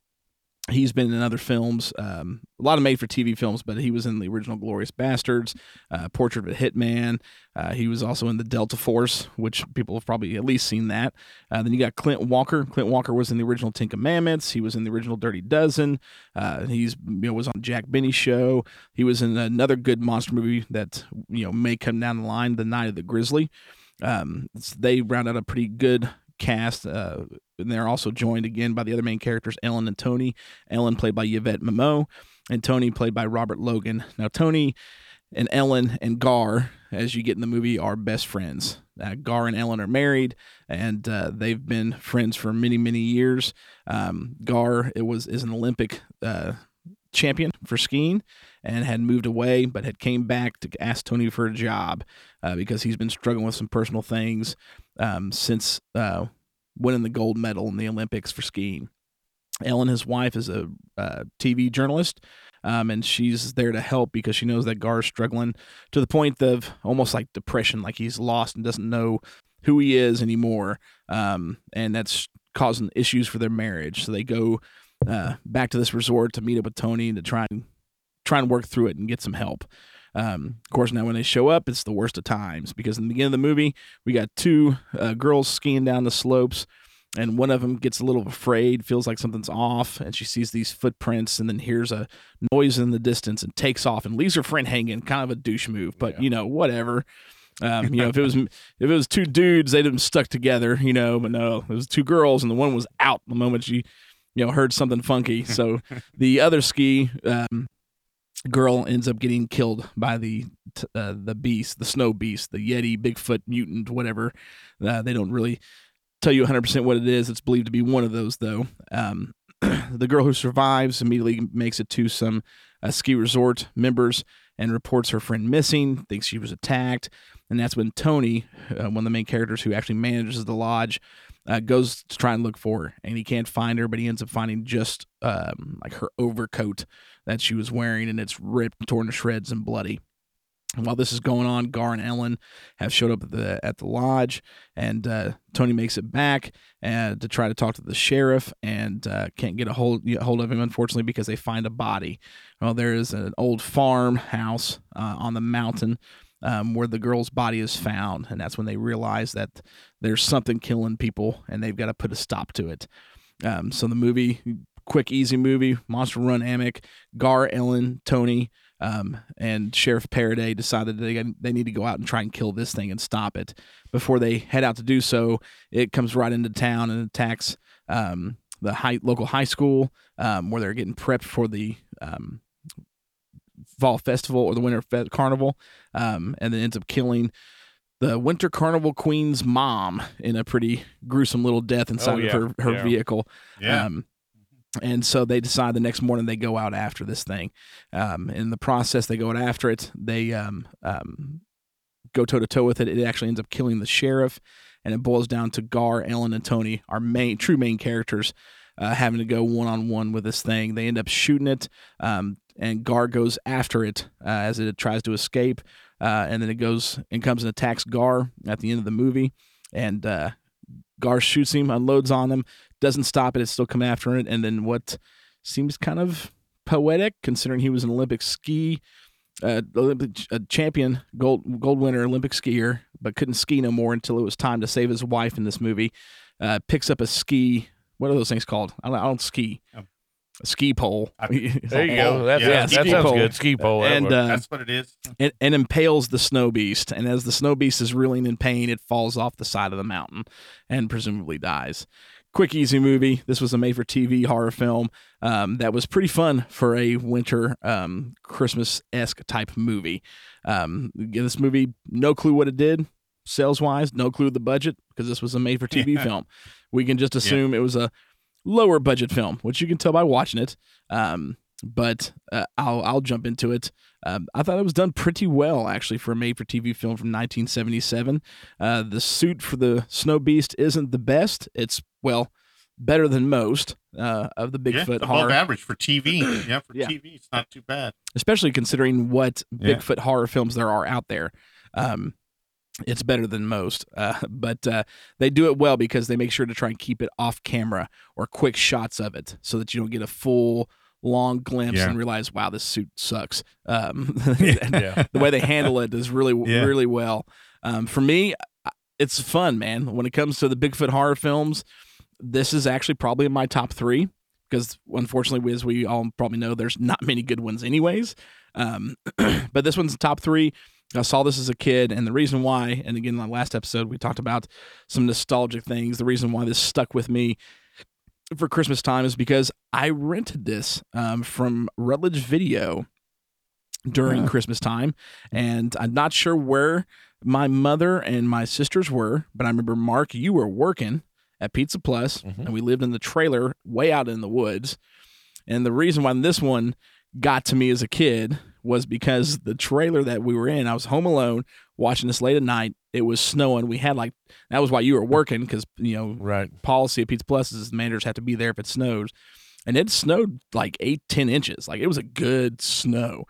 he's been in other films, um, a lot of made-for-TV films, but he was in the original Glorious Bastards, uh, Portrait of a Hitman. Uh, he was also in the Delta Force, which people have probably at least seen that. Uh, then you got Clint Walker. Clint Walker was in the original Ten Commandments. He was in the original Dirty Dozen. Uh, he's you know was on Jack Benny show. He was in another good monster movie that you know may come down the line, The Night of the Grizzly. Um, they round out a pretty good cast. Uh, and they're also joined again by the other main characters, Ellen and Tony. Ellen played by Yvette Mimieux, and Tony played by Robert Logan. Now Tony and Ellen and Gar, as you get in the movie, are best friends. Uh, Gar and Ellen are married, and uh, they've been friends for many, many years. Um, Gar it was is an Olympic uh, champion for skiing and had moved away, but had came back to ask Tony for a job uh, because he's been struggling with some personal things um, since uh, winning the gold medal in the Olympics for skiing. Ellen, his wife, is a uh, TV journalist, um, and she's there to help because she knows that Gar's struggling to the point of almost like depression, like he's lost and doesn't know who he is anymore, um, and that's causing issues for their marriage. So they go uh, back to this resort to meet up with Tony to try and try and work through it and get some help. Um, of course, now when they show up, it's the worst of times because in the beginning of the movie, we got two uh, girls skiing down the slopes, and one of them gets a little afraid, feels like something's off, and she sees these footprints, and then hears a noise in the distance and takes off and leaves her friend hanging. Kind of a douche move, but you know, whatever. Um, you know, if it was if it was two dudes, they'd have stuck together, you know. But no, it was two girls, and the one was out the moment she, you know, heard something funky. So the other ski um, girl ends up getting killed by the uh, the beast, the snow beast, the Yeti, Bigfoot, mutant, whatever. Uh, they don't really tell you 100% what it is. It's believed to be one of those, though. Um, the girl who survives immediately makes it to some uh, ski resort members and reports her friend missing, thinks she was attacked. And that's when Tony, uh, one of the main characters who actually manages the lodge, uh, goes to try and look for her. And he can't find her, but he ends up finding just um, like her overcoat that she was wearing, and it's ripped, torn to shreds, and bloody. And while this is going on, Gar and Ellen have showed up at the at the lodge, and uh, Tony makes it back uh, to try to talk to the sheriff, and uh, can't get a hold get hold of him unfortunately because they find a body. Well, there is an old farmhouse uh, on the mountain um, where the girl's body is found, and that's when they realize that there's something killing people, and they've got to put a stop to it. Um, so the movie, quick, easy movie, Monster Run Amic, Gar, Ellen, Tony um, and Sheriff Paraday decided they they need to go out and try and kill this thing and stop it. Before they head out to do so, it comes right into town and attacks um, the high, local high school um, where they're getting prepped for the um, fall festival or the winter fe- carnival, um, and then ends up killing the winter carnival queen's mom in a pretty gruesome little death inside Oh, yeah. of her, her Yeah. vehicle. Yeah. Um, and so they decide the next morning they go out after this thing. Um, in the process, they go out after it. They um, um, go toe to toe with it. It actually ends up killing the sheriff, and it boils down to Gar, Ellen, and Tony, our main true main characters, uh, having to go one on one with this thing. They end up shooting it, um, and Gar goes after it uh, as it tries to escape, uh, and then it goes and comes and attacks Gar at the end of the movie, and uh, Gar shoots him, unloads on him, doesn't stop it. It's still coming after it. And then what seems kind of poetic, considering he was an Olympic ski, uh, Olympic a champion, gold gold winner, Olympic skier, but couldn't ski no more until it was time to save his wife in this movie. Uh, picks up a ski. What are those things called? I don't, I don't ski. Ski pole. I- There you go. That's- that ski sounds good. Ski pole, And works. uh, That's what it is. and, and impales the snow beast. And as the snow beast is reeling in pain, it falls off the side of the mountain and presumably dies. Quick, easy movie. This was a made for TV horror film um, that was pretty fun for a winter um, Christmas esque type movie. Um, again, this movie, no clue what it did sales wise, no clue the budget because this was a made for TV Yeah. film. We can just assume it was a lower budget film, which you can tell by watching it. Um, but uh, I'll I'll jump into it. Um, I thought it was done pretty well actually for a made for TV film from 1977. Uh, the suit for the Snow Beast isn't the best. It's well better than most uh, of the Bigfoot Yeah, above horror, average for TV. Yeah, for Yeah. TV, it's not too bad. especially considering what Yeah. Bigfoot horror films there are out there. Um, it's better than most, uh, but uh, they do it well because they make sure to try and keep it off camera or quick shots of it so that you don't get a full long glimpse Yeah. and realize, wow, this suit sucks. Um, Yeah. the way they handle it is really, Yeah. really well. Um, for me, it's fun, man. When it comes to the Bigfoot horror films, this is actually probably in my top three because unfortunately, as we all probably know, there's not many good ones, anyways. Um, but this one's top three. I saw this as a kid, and the reason why, and again, in the last episode, we talked about some nostalgic things. The reason why this stuck with me for Christmas time is because I rented this um, from Rutledge Video during Christmas time, and I'm not sure where my mother and my sisters were, but I remember Mark, you were working at Pizza Plus, and we lived in the trailer way out in the woods. And the reason why this one got to me as a kid was because the trailer that we were in, I was home alone watching this late at night. It was snowing. We had like that was why you were working because you know right policy at Pizza Plus is the managers have to be there if it snows, and it snowed like eight ten inches. Like it was a good snow,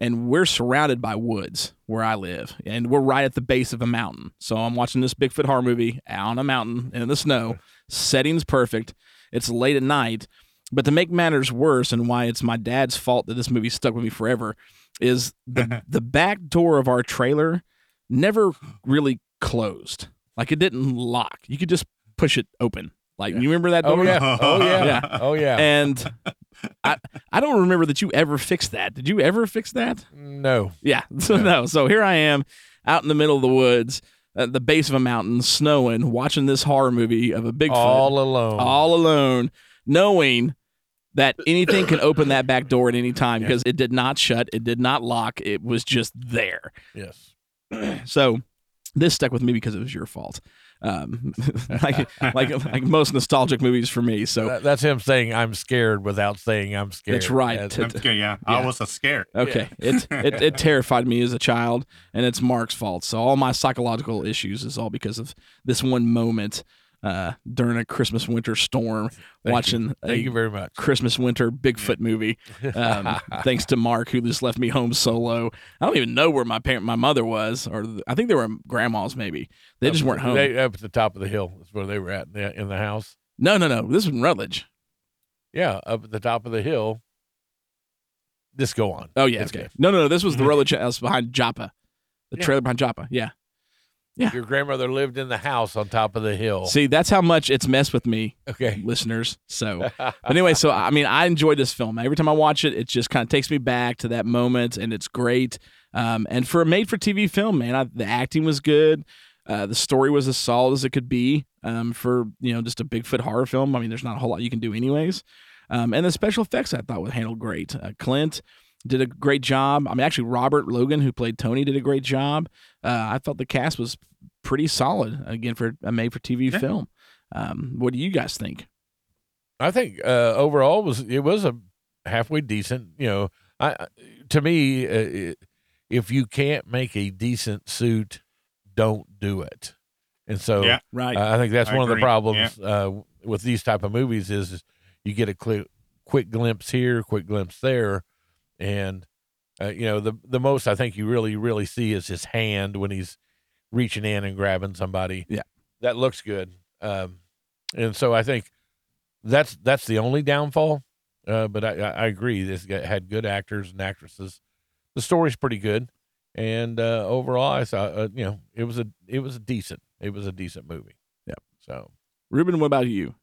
and we're surrounded by woods where I live, and we're right at the base of a mountain. So I'm watching this Bigfoot horror movie out on a mountain in the snow. Setting's perfect. It's late at night. But to make matters worse, and why it's my dad's fault that this movie stuck with me forever, is the the back door of our trailer never really closed. Like it didn't lock. You could just push it open. Like you remember that oh, door? Oh, yeah. Oh, yeah. Oh, yeah. And I I don't remember that you ever fixed that. Did you ever fix that? No. Yeah. So no. So here I am out in the middle of the woods at the base of a mountain, snowing, watching this horror movie of a Bigfoot All alone. all alone, knowing that anything can open that back door at any time because it did not shut, it did not lock, it was just there. Yes. So this stuck with me because it was your fault. um, like like like most nostalgic movies for me. So That- that's him saying I'm scared without saying I'm scared. That's right. That's- I'm scared, yeah. I was a scared. Okay, it, it it terrified me as a child, and it's Mark's fault. So all my psychological issues is all because of this one moment uh, during a Christmas winter storm, you. watching Thank a you very much. Christmas winter Bigfoot movie. Um, thanks to Mark, who just left me home solo. I don't even know where my parent, my mother was, or I think they were grandma's. Maybe they just weren't home. They, up at the top of the hill is where they were at in the, in the house. no, no, no. This was in Rutledge. Yeah, up at the top of the hill. Just go on. Oh yeah, It's okay. good. No, no, no. This was the Rutledge house behind Joppa, the Yeah. trailer behind Joppa. Yeah. Yeah. Your grandmother lived in the house on top of the hill. See, that's how much it's messed with me, Okay. listeners. So, but anyway, so I mean, I enjoyed this film. Every time I watch it, it just kind of takes me back to that moment, and it's great. Um, and for a made-for-TV film, man, I, the acting was good. Uh, the story was as solid as it could be um, for you know just a Bigfoot horror film. I mean, there's not a whole lot you can do, anyways. Um, and the special effects I thought were handled great. Uh, Clint did a great job. I mean, actually, Robert Logan, who played Tony, did a great job. Uh, I thought the cast was pretty solid again for a made-for-TV Yeah. film. Um, what do you guys think? I think uh, overall was it was a halfway decent. You know, I I- to me, uh, it, if you can't make a decent suit, don't do it. And so, Yeah. Right. uh, I think that's I one of the agree. problems uh, with these type of movies is, is you get a quick, quick glimpse here, quick glimpse there, and uh, you know the the most I think you really really see is his hand when he's reaching in and grabbing somebody. Yeah. that looks good. Um, and so I think that's that's the only downfall. Uh, but I, I I agree. This had good actors and actresses. The story's pretty good, and uh, overall, I saw uh, you know it was a it was a decent it was a decent movie. Yeah. So Ruben, what about you?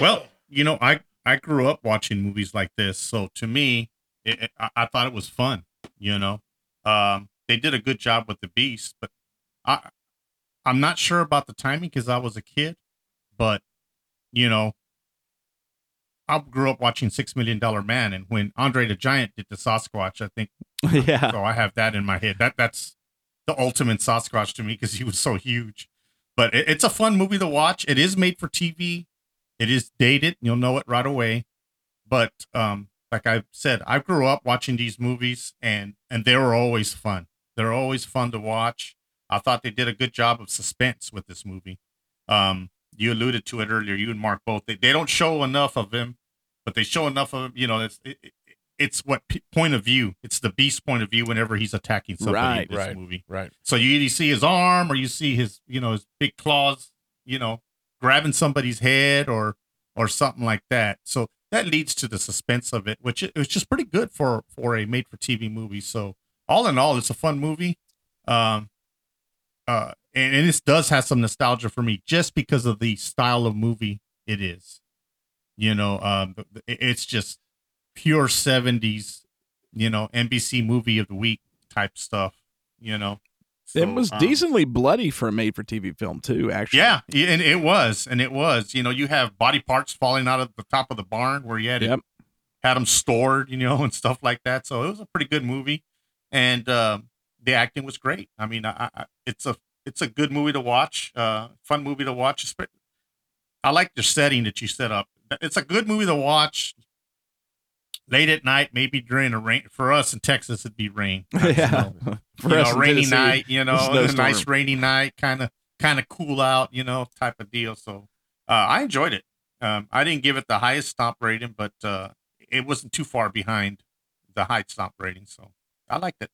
Well, you know, I I grew up watching movies like this, so to me, it, I, I thought it was fun. You know, um, they did a good job with the Beast, but I I'm not sure about the timing because I was a kid, but you know, I grew up watching Six Million Dollar Man, and when Andre the Giant did the Sasquatch, I think yeah. so I have that in my head. That that's the ultimate Sasquatch to me because he was so huge. But it, it's a fun movie to watch. It is made for TV. It is dated. You'll know it right away. But um, like I said, I grew up watching these movies, and and they were always fun. They're always fun to watch. I thought they did a good job of suspense with this movie. Um, you alluded to it earlier. You and Mark both. They, they don't show enough of him, but they show enough of him. You know, it's it, it- it's what p- point of view. It's the beast point of view whenever he's attacking somebody Right, in this right, movie. right. So you either see his arm or you see his, you know, his big claws, you know, grabbing somebody's head or or something like that. So that leads to the suspense of it, which it was just pretty good for for a made for TV movie. So all in all, it's a fun movie. Um, uh, and, and this does have some nostalgia for me just because of the style of movie it is. You know, um, it's just pure seventies, you know, NBC movie of the week type stuff. You know, it was um, decently bloody for a made-for-TV film too. Actually, yeah, and it was, and it was. You know, you have body parts falling out of the top of the barn where you had it, had them stored, you know, and stuff like that. So it was a pretty good movie, and um, the acting was great. I mean, I, I, it's a it's a good movie to watch, uh, fun movie to watch. I like the setting that you set up. It's a good movie to watch late at night, maybe during a rain. For us in Texas, it'd be rain. yeah. you know, rainy Tennessee, night, you know, a nice rainy night, kind of kind of cool out, you know, type of deal. So uh, I enjoyed it. Um, I didn't give it the highest stomp rating, but uh, it wasn't too far behind the high stomp rating. So I liked it.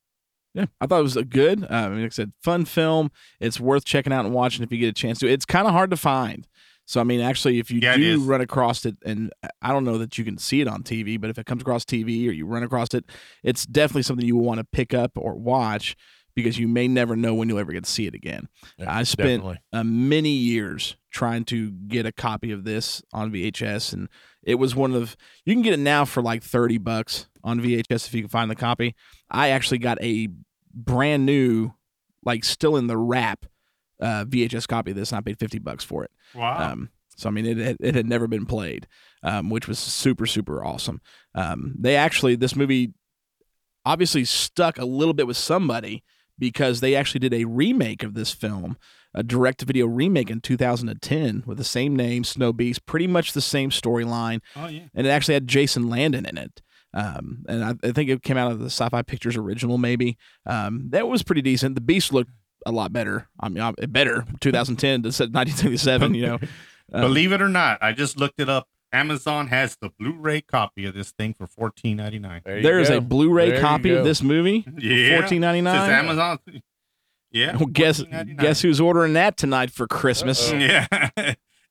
Yeah, I thought it was a good. Uh, I mean, like I said, fun film. It's worth checking out and watching if you get a chance to. It's kind of hard to find. So I mean, actually, if you Yeah, do run across it, and I don't know that you can see it on TV, but if it comes across TV or you run across it, it's definitely something you will want to pick up or watch because you may never know when you'll ever get to see it again. Yeah, I spent uh, many years trying to get a copy of this on VHS, and it was one of you can get it now for like thirty bucks on VHS if you can find the copy. I actually got a brand new, like still in the wrap, uh, VHS copy of this, and I paid fifty bucks for it. Wow. Um, so I mean, it had- it had never been played, um, which was super super awesome. Um, they actually this movie obviously stuck a little bit with somebody because they actually did a remake of this film a direct to video remake in 2010 with the same name, Snow Beast, pretty much the same storyline. Oh, yeah. And it actually had Jason London in it. Um, and I, I think it came out of the Sci Fi Pictures original, maybe. Um, that was pretty decent. The Beast looked a lot better. I mean, better 2010 to 1977, you know. Um, Believe it or not, I just looked it up. Amazon has the Blu-ray copy of this thing for fourteen ninety nine. there is a Blu-ray copy of this movie Yeah, for 14.99. Amazon. Yeah. Well, guess guess who's ordering that tonight for Christmas? Yeah,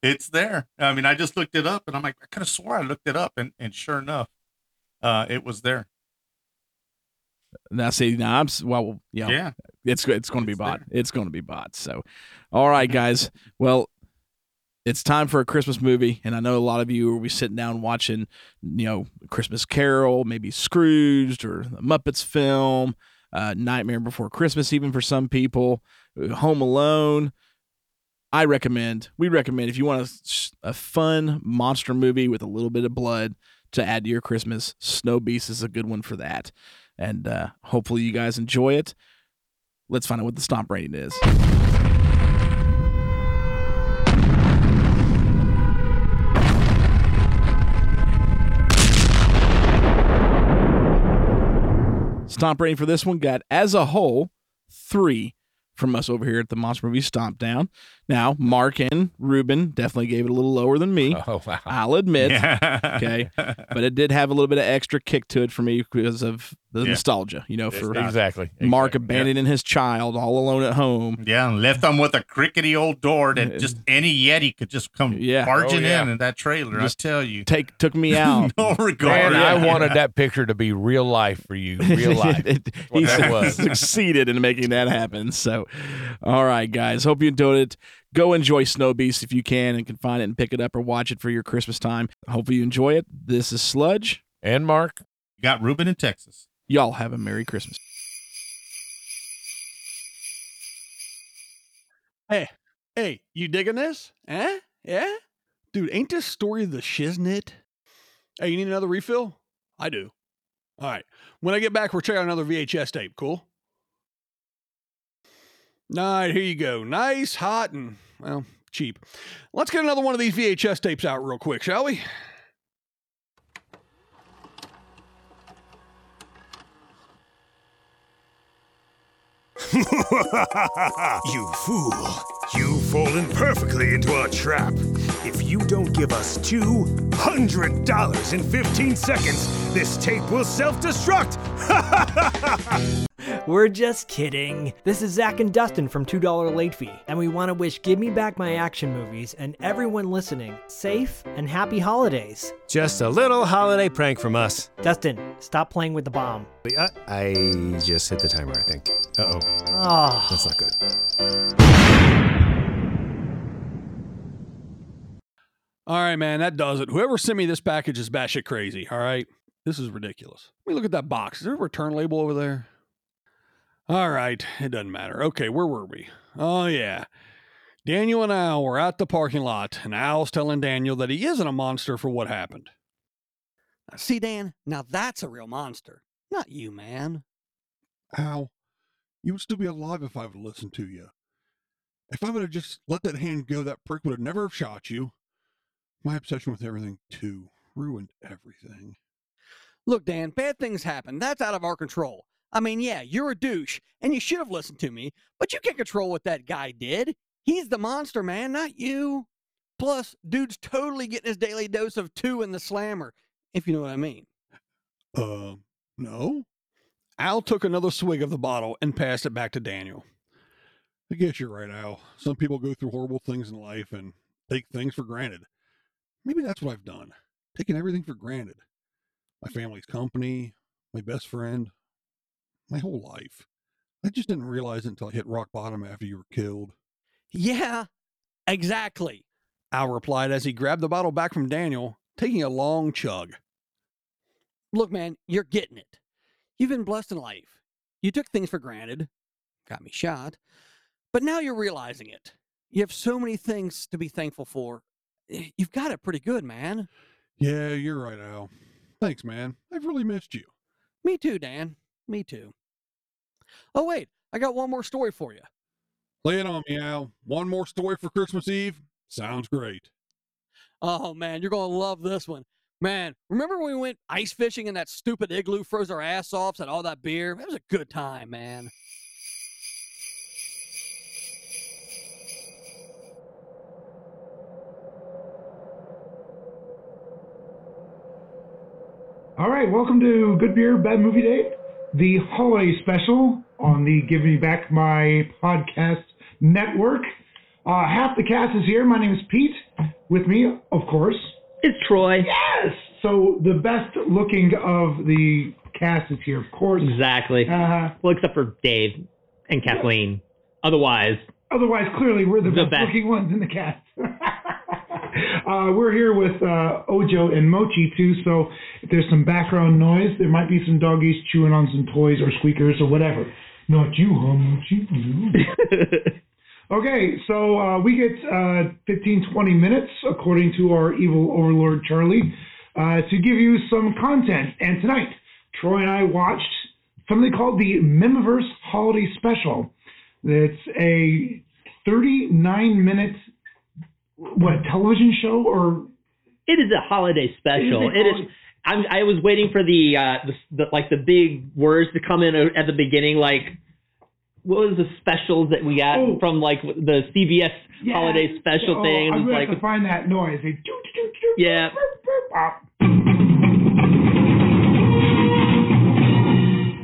it's there. I mean, I just looked it up, and I'm like, I could have swore I looked it up, and and sure enough, uh, it was there. Now, see, now I'm well, yeah, Yeah. It's it's going to be bought. It's going to be bought. So, all right, guys. Well, it's time for a Christmas movie, and I know a lot of you will be sitting down watching, you know, Christmas Carol, maybe Scrooged or the Muppets film, uh, Nightmare Before Christmas, even for some people, uh, Home Alone. I recommend, we recommend if you want a, a fun monster movie with a little bit of blood to add to your Christmas, Snow Beast is a good one for that. And uh, hopefully you guys enjoy it. Let's find out what the stomp rating is. Stomp rating for this one got as a whole three from us over here at the Monster Movie Stomp Down. Now, Mark and Ruben definitely gave it a little lower than me. Oh, wow. I'll admit. Yeah. Okay. But it did have a little bit of extra kick to it for me because of the Yeah. nostalgia, you know, for Exactly. Mark abandoning his child all alone at home. Yeah, and left them with a crickety old door that just any Yeti could just come Yeah. Oh, barging Oh, yeah. in in that trailer. Just I tell you, Take took me out. no regard. Man, I wanted that picture to be real life for you. Real life. It- he su- succeeded in making that happen. So, all right, guys. Hope you enjoyed it. Go enjoy Snow Beast if you can and can find it and pick it up or watch it for your Christmas time. Hopefully you enjoy it. This is Sludge. And Mark. You got Ruben in Texas. Y'all have a Merry Christmas. Hey, hey, you digging this? Eh? Yeah? Dude, ain't this story the shiznit? Hey, you need another refill? I do. All right. When I get back, we're checking out another VHS tape. Cool? All right, here you go. Nice, hot, and, well, cheap. Let's get another one of these VHS tapes out real quick, shall we? you fool. You've fallen perfectly into our trap. If you don't give us $200 in 15 seconds, this tape will self destruct. We're just kidding. This is Zach and Dustin from $2 Late Fee, and we want to wish Give Me Back My Action Movies and everyone listening safe and happy holidays. Just a little holiday prank from us. Dustin, stop playing with the bomb. Uh, I just hit the timer, I think. Uh oh. Oh. That's not good. All right, man, that does it. Whoever sent me this package is batshit crazy. All right, this is ridiculous. Let me look at that box. Is there a return label over there? All right, it doesn't matter. Okay, where were we? Oh yeah, Daniel and Al were at the parking lot, and Al's telling Daniel that he isn't a monster for what happened. See, Dan, now that's a real monster. Not you, man. Al, you would still be alive if I would have listened to you. If I would have just let that hand go, that prick would have never have shot you. My obsession with everything, too, ruined everything. Look, Dan, bad things happen. That's out of our control. I mean, yeah, you're a douche, and you should have listened to me, but you can't control what that guy did. He's the monster, man, not you. Plus, dude's totally getting his daily dose of two in the slammer, if you know what I mean. Uh, no? Al took another swig of the bottle and passed it back to Daniel. I guess you're right, Al. Some people go through horrible things in life and take things for granted. Maybe that's what I've done. Taking everything for granted. My family's company, my best friend, my whole life. I just didn't realize it until I hit rock bottom after you were killed. Yeah, exactly. Al replied as he grabbed the bottle back from Daniel, taking a long chug. Look, man, you're getting it. You've been blessed in life. You took things for granted, got me shot, but now you're realizing it. You have so many things to be thankful for. Eh, You've got it pretty good, man. Yeah, you're right, Al. Thanks, man. I've really missed you. Me too, Dan. Me too. Oh, wait, I got one more story for you. Lay it on me, Al. One more story for Christmas Eve? Sounds great. Oh man, you're gonna love this one. Man, remember when we went ice fishing in that stupid igloo, froze our ass off, had all that beer? It was a good time, man. All right, welcome to Good Beer, Bad Movie Day, the holiday special on the Give Me Back My podcast network. Uh, half the cast is here. My name is Pete. With me, of course, it's Troy. Yes. So the best looking of the cast is here, of course. Exactly. Uh, well, except for Dave and Kathleen. Otherwise, otherwise, clearly we're the, The best, best. looking ones in the cast. uh, we're here with uh, Ojo and Mochi too. So if there's some background noise, there might be some doggies chewing on some toys or squeakers or whatever. Not you, huh, Mochi? Okay, so uh, we get uh, 15, 20 minutes, according to our evil overlord Charlie, uh, to give you some content. And tonight, Troy and I watched something called the Mihmiverse Holiday Special. It's a 39 minute what television show or it is a holiday special. It is a It is. I'm, I was waiting for the, uh, the, the like the big words to come in at the beginning, like what was the specials that we got Oh. from like the CBS Yeah. holiday special Oh, thing? I'm gonna like have to find that noise. Yeah,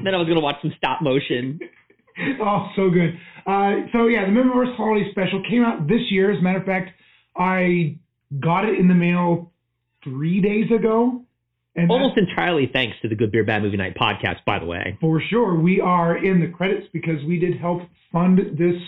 then I was gonna watch some stop motion. oh, so good. Uh, so yeah, the Mihmiverse Holiday Special came out this year. As a matter of fact, I got it in the mail three days ago. And Almost entirely thanks to the Good Beer Bad Movie Night podcast, by the way. for sure, we are in the credits because we did help fund this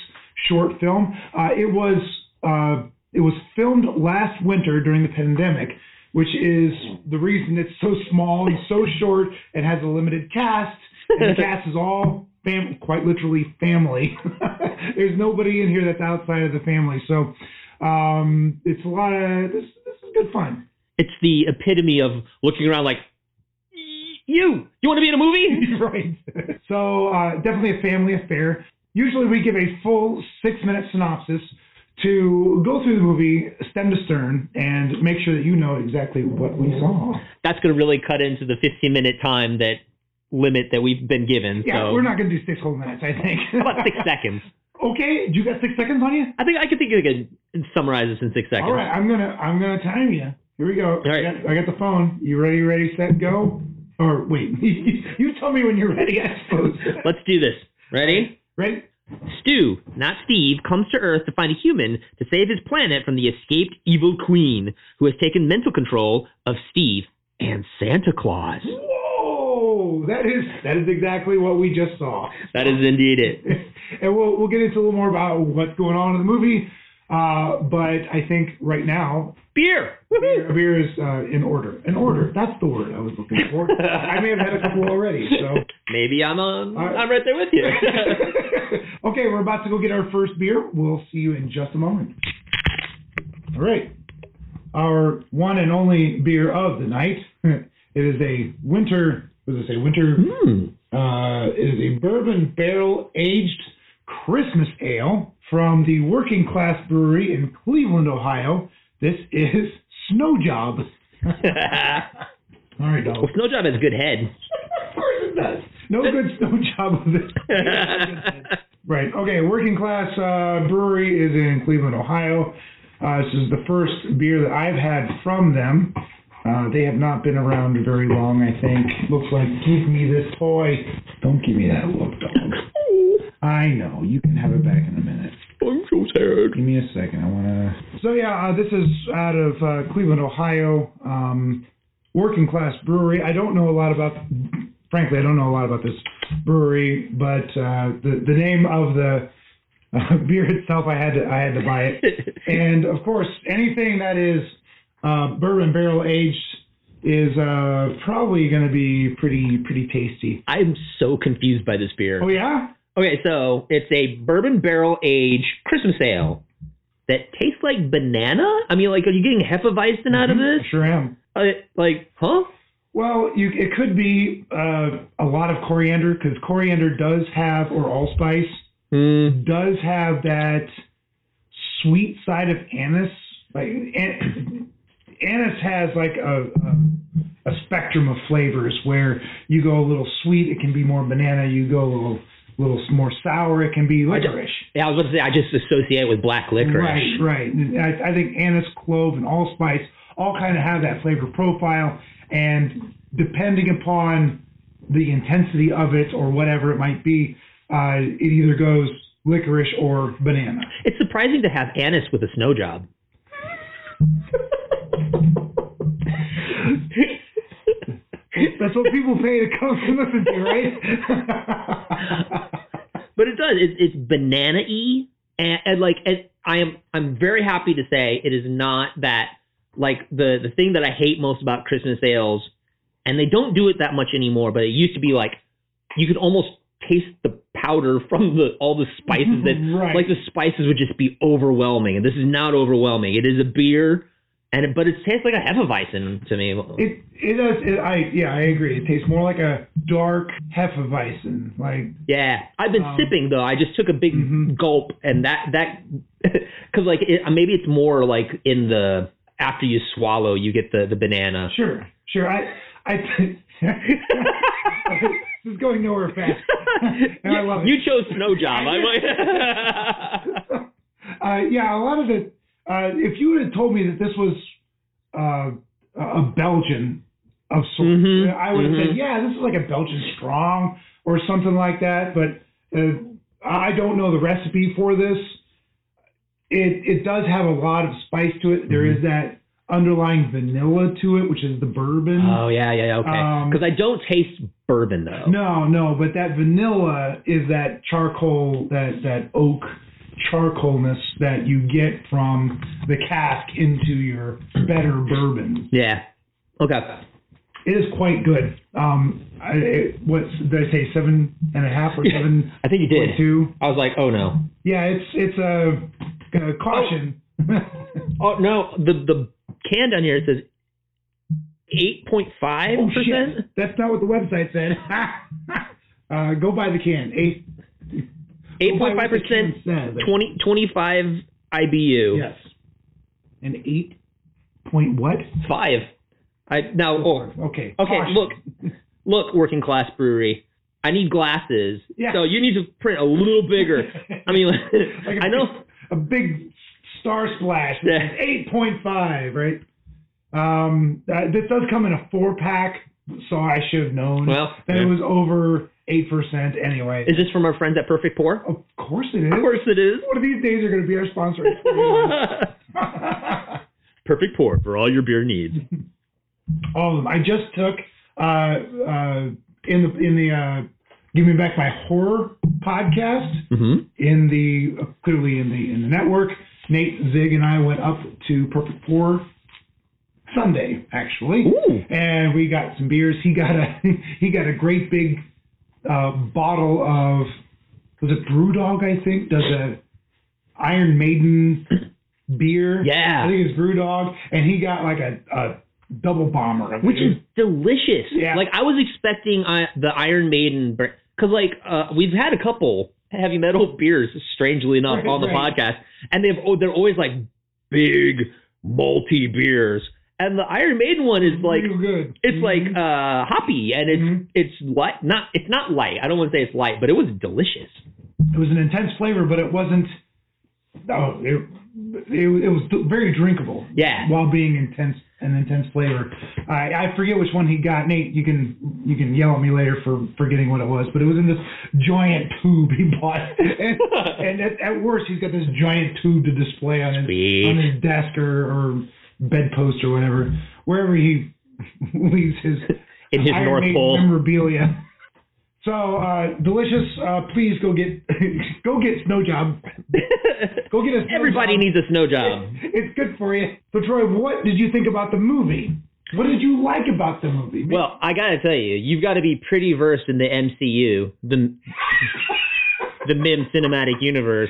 short film. Uh, it was uh, it was filmed last winter during the pandemic, which is the reason it's so small and so short and has a limited cast. And the cast is all fam- quite literally family. There's nobody in here that's outside of the family, so um, it's a lot of this. This is good fun. It's the epitome of looking around like you. You want to be in a movie? right. So uh, definitely a family affair. Usually we give a full six minute synopsis to go through the movie stem to stern and make sure that you know exactly what we saw. That's going to really cut into the 15 minute time that limit that we've been given. Yeah, so we're not going to do six whole minutes, I think. About six seconds? Okay, do you got six seconds on you? I think I can think I can summarize this in six seconds. All right, I'm gonna I'm gonna time you. Here we go. right. I, got, I got the phone. You ready? Ready? Set? Go. Or wait, you tell me when you're ready. I suppose. Let's do this. Ready? Ready? Stu, not Steve, comes to Earth to find a human to save his planet from the escaped evil queen who has taken mental control of Steve and Santa Claus. Whoa, that is that is exactly what we just saw. That is indeed it. and we'll we'll get into a little more about what's going on in the movie. Uh, but I think right now beer beer, beer is uh, in order. In order. That's the word I was looking for. I may have had a couple already. So Maybe I'm on. Right. I'm right there with you. okay, we're about to go get our first beer. We'll see you in just a moment. All right. Our one and only beer of the night. It is a winter, what does it say? Winter. Uh, it is a bourbon barrel aged Christmas ale from the Working Class Brewery in Cleveland, Ohio. This is Snow Job. All right, dog. Well, Snow Job has a good head. Of course it does. No good snow job of this. right. Okay. Working Class uh, Brewery is in Cleveland, Ohio. Uh, this is the first beer that I've had from them. Uh, they have not been around very long, I think. Looks like give me this toy. Don't give me that look, dog. I know. You can have it back in a minute. I'm so tired. Give me a second. I want to. So yeah, uh, this is out of uh, Cleveland, Ohio. Um, working class brewery. I don't know a lot about. Frankly, I don't know a lot about this brewery, but uh, the the name of the uh, beer itself, I had to I had to buy it, and of course, anything that is uh, bourbon barrel aged is uh, probably going to be pretty pretty tasty. I'm so confused by this beer. Oh yeah. Okay, so it's a bourbon barrel aged Christmas ale that tastes like banana. I mean, like, are you getting Hefeweizen out of Mhm, this? Sure am. Uh, like, huh? Well, you, it could be uh, a lot of coriander because coriander does have, or allspice, Mm. does have that sweet side of anise. Like an, anise has like a, a a spectrum of flavors where you go a little sweet, it can be more banana. You go a little little more sour, it can be licorice. Yeah, I was about to say I just associate it with black licorice. Right, right. I, I think anise, clove, and allspice all kind of have that flavor profile, and depending upon the intensity of it or whatever it might be, uh, it either goes licorice or banana. It's surprising to have anise with a snow job. That's what people pay to come to listen to, right? but it does. It's, it's banana y, and, and like, and I am I'm very happy to say it is not that like the the thing that I hate most about Christmas ales, and they don't do it that much anymore. But it used to be like you could almost taste the powder from the all the spices that Right. like the spices would just be overwhelming, and this is not overwhelming. It is a beer. And but it tastes like a Hefeweizen to me. It it does. It, I yeah, I agree. It tastes more like a dark Hefeweizen. Like Yeah, I've been Um, sipping though. I just took a big Mm-hmm. gulp, and that that because like it, maybe it's more like in the after you swallow, you get the the banana. Sure, sure. I I this is going nowhere fast, and I love it. You chose snow job. I uh, yeah, a lot of it. Uh, if you had told me that this was uh, a Belgian of sorts, Mhm, I would have mhm. said, yeah, this is like a Belgian strong or something like that. But uh, I don't know the recipe for this. It it does have a lot of spice to it. There is that underlying vanilla to it, which is the bourbon. oh yeah, yeah, okay. Um, Because I don't taste bourbon though. No, no, but that vanilla is that charcoal, that that oak charcoalness that you get from the cask into your better bourbon. Yeah. Okay. It is quite good. Um, I, it, what did I say? Seven and a half or seven? I think you did. Two. I was like, oh no. Yeah, it's it's a, a caution. Oh no, the the can down here says eight point five percent. That's not what the website said. uh, go buy the can. Eight. Eight go buy point what five the can percent. says. 20, 25 IBU. Yes. And eight point what? Five. I now. Oh, okay. Okay. Look, look, working class brewery. I need glasses. Yeah. So you need to print a little bigger. I mean, Like a I know. a big star splash. Yeah. Eight point five, right? Um, uh, this does come in a four pack, so I should have known. Well, that yeah. it was over eight percent anyway. Is this from our friends at Perfect Pour? Of course it is. Of course it is. One of these days are going to be our sponsor. Perfect Pour for all your beer needs. All of them. I just took uh, uh, in the in the uh, Give Me Back My Horror podcast Mm-hmm. in the clearly in the in the network. Nate Zig and I went up to Perfect Pour Sunday actually, and we got some beers. He got a he got a great big uh, bottle of was it BrewDog I think does a Iron Maiden beer. Yeah. I think it's BrewDog, and he got like a, a double bomber of which is delicious. Yeah. Like I was expecting uh, the Iron Maiden because like uh, we've had a couple heavy metal beers, strangely enough, Right, on the right. podcast, and they've oh, they're always like big malty beers. And the Iron Maiden one is like it's like uh hoppy and it's it's light not it's not light. I don't want to say it's light, but it was delicious. it was an intense flavor, but it wasn't. Oh, it, it, it was very drinkable. Yeah. While being intense, an intense flavor. I, I forget which one he got. Nate, you can you can yell at me later for forgetting what it was, but it was in this giant tube he bought, and, and at, at worst, he's got this giant tube to display on his Sweet. on his desk or, or bedpost or whatever, wherever he leaves his In his Iron North Maiden Pole. memorabilia. So uh, delicious. Uh, please go get go get snow job. Go get a snow Everybody job. needs a snow job. It's good for you. So Troy, what did you think about the movie? What did you like about the movie? Well, I gotta tell you, you've got to be pretty versed in the MCU, the the Mihm cinematic universe,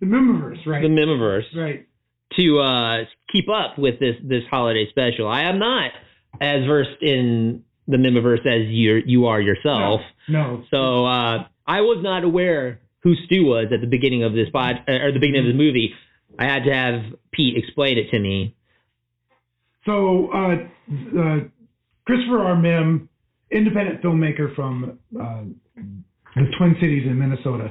the Mihmiverse, right? the Mihmiverse, Right. To uh, keep up with this this holiday special. I am not as versed in the Mihmiverse as you you are yourself. No. So uh, I was not aware who Stu was at the beginning of this pod or the beginning of the movie, I had to have Pete explain it to me. So, uh, uh, Christopher R. Mihm, independent filmmaker from uh, the Twin Cities in Minnesota,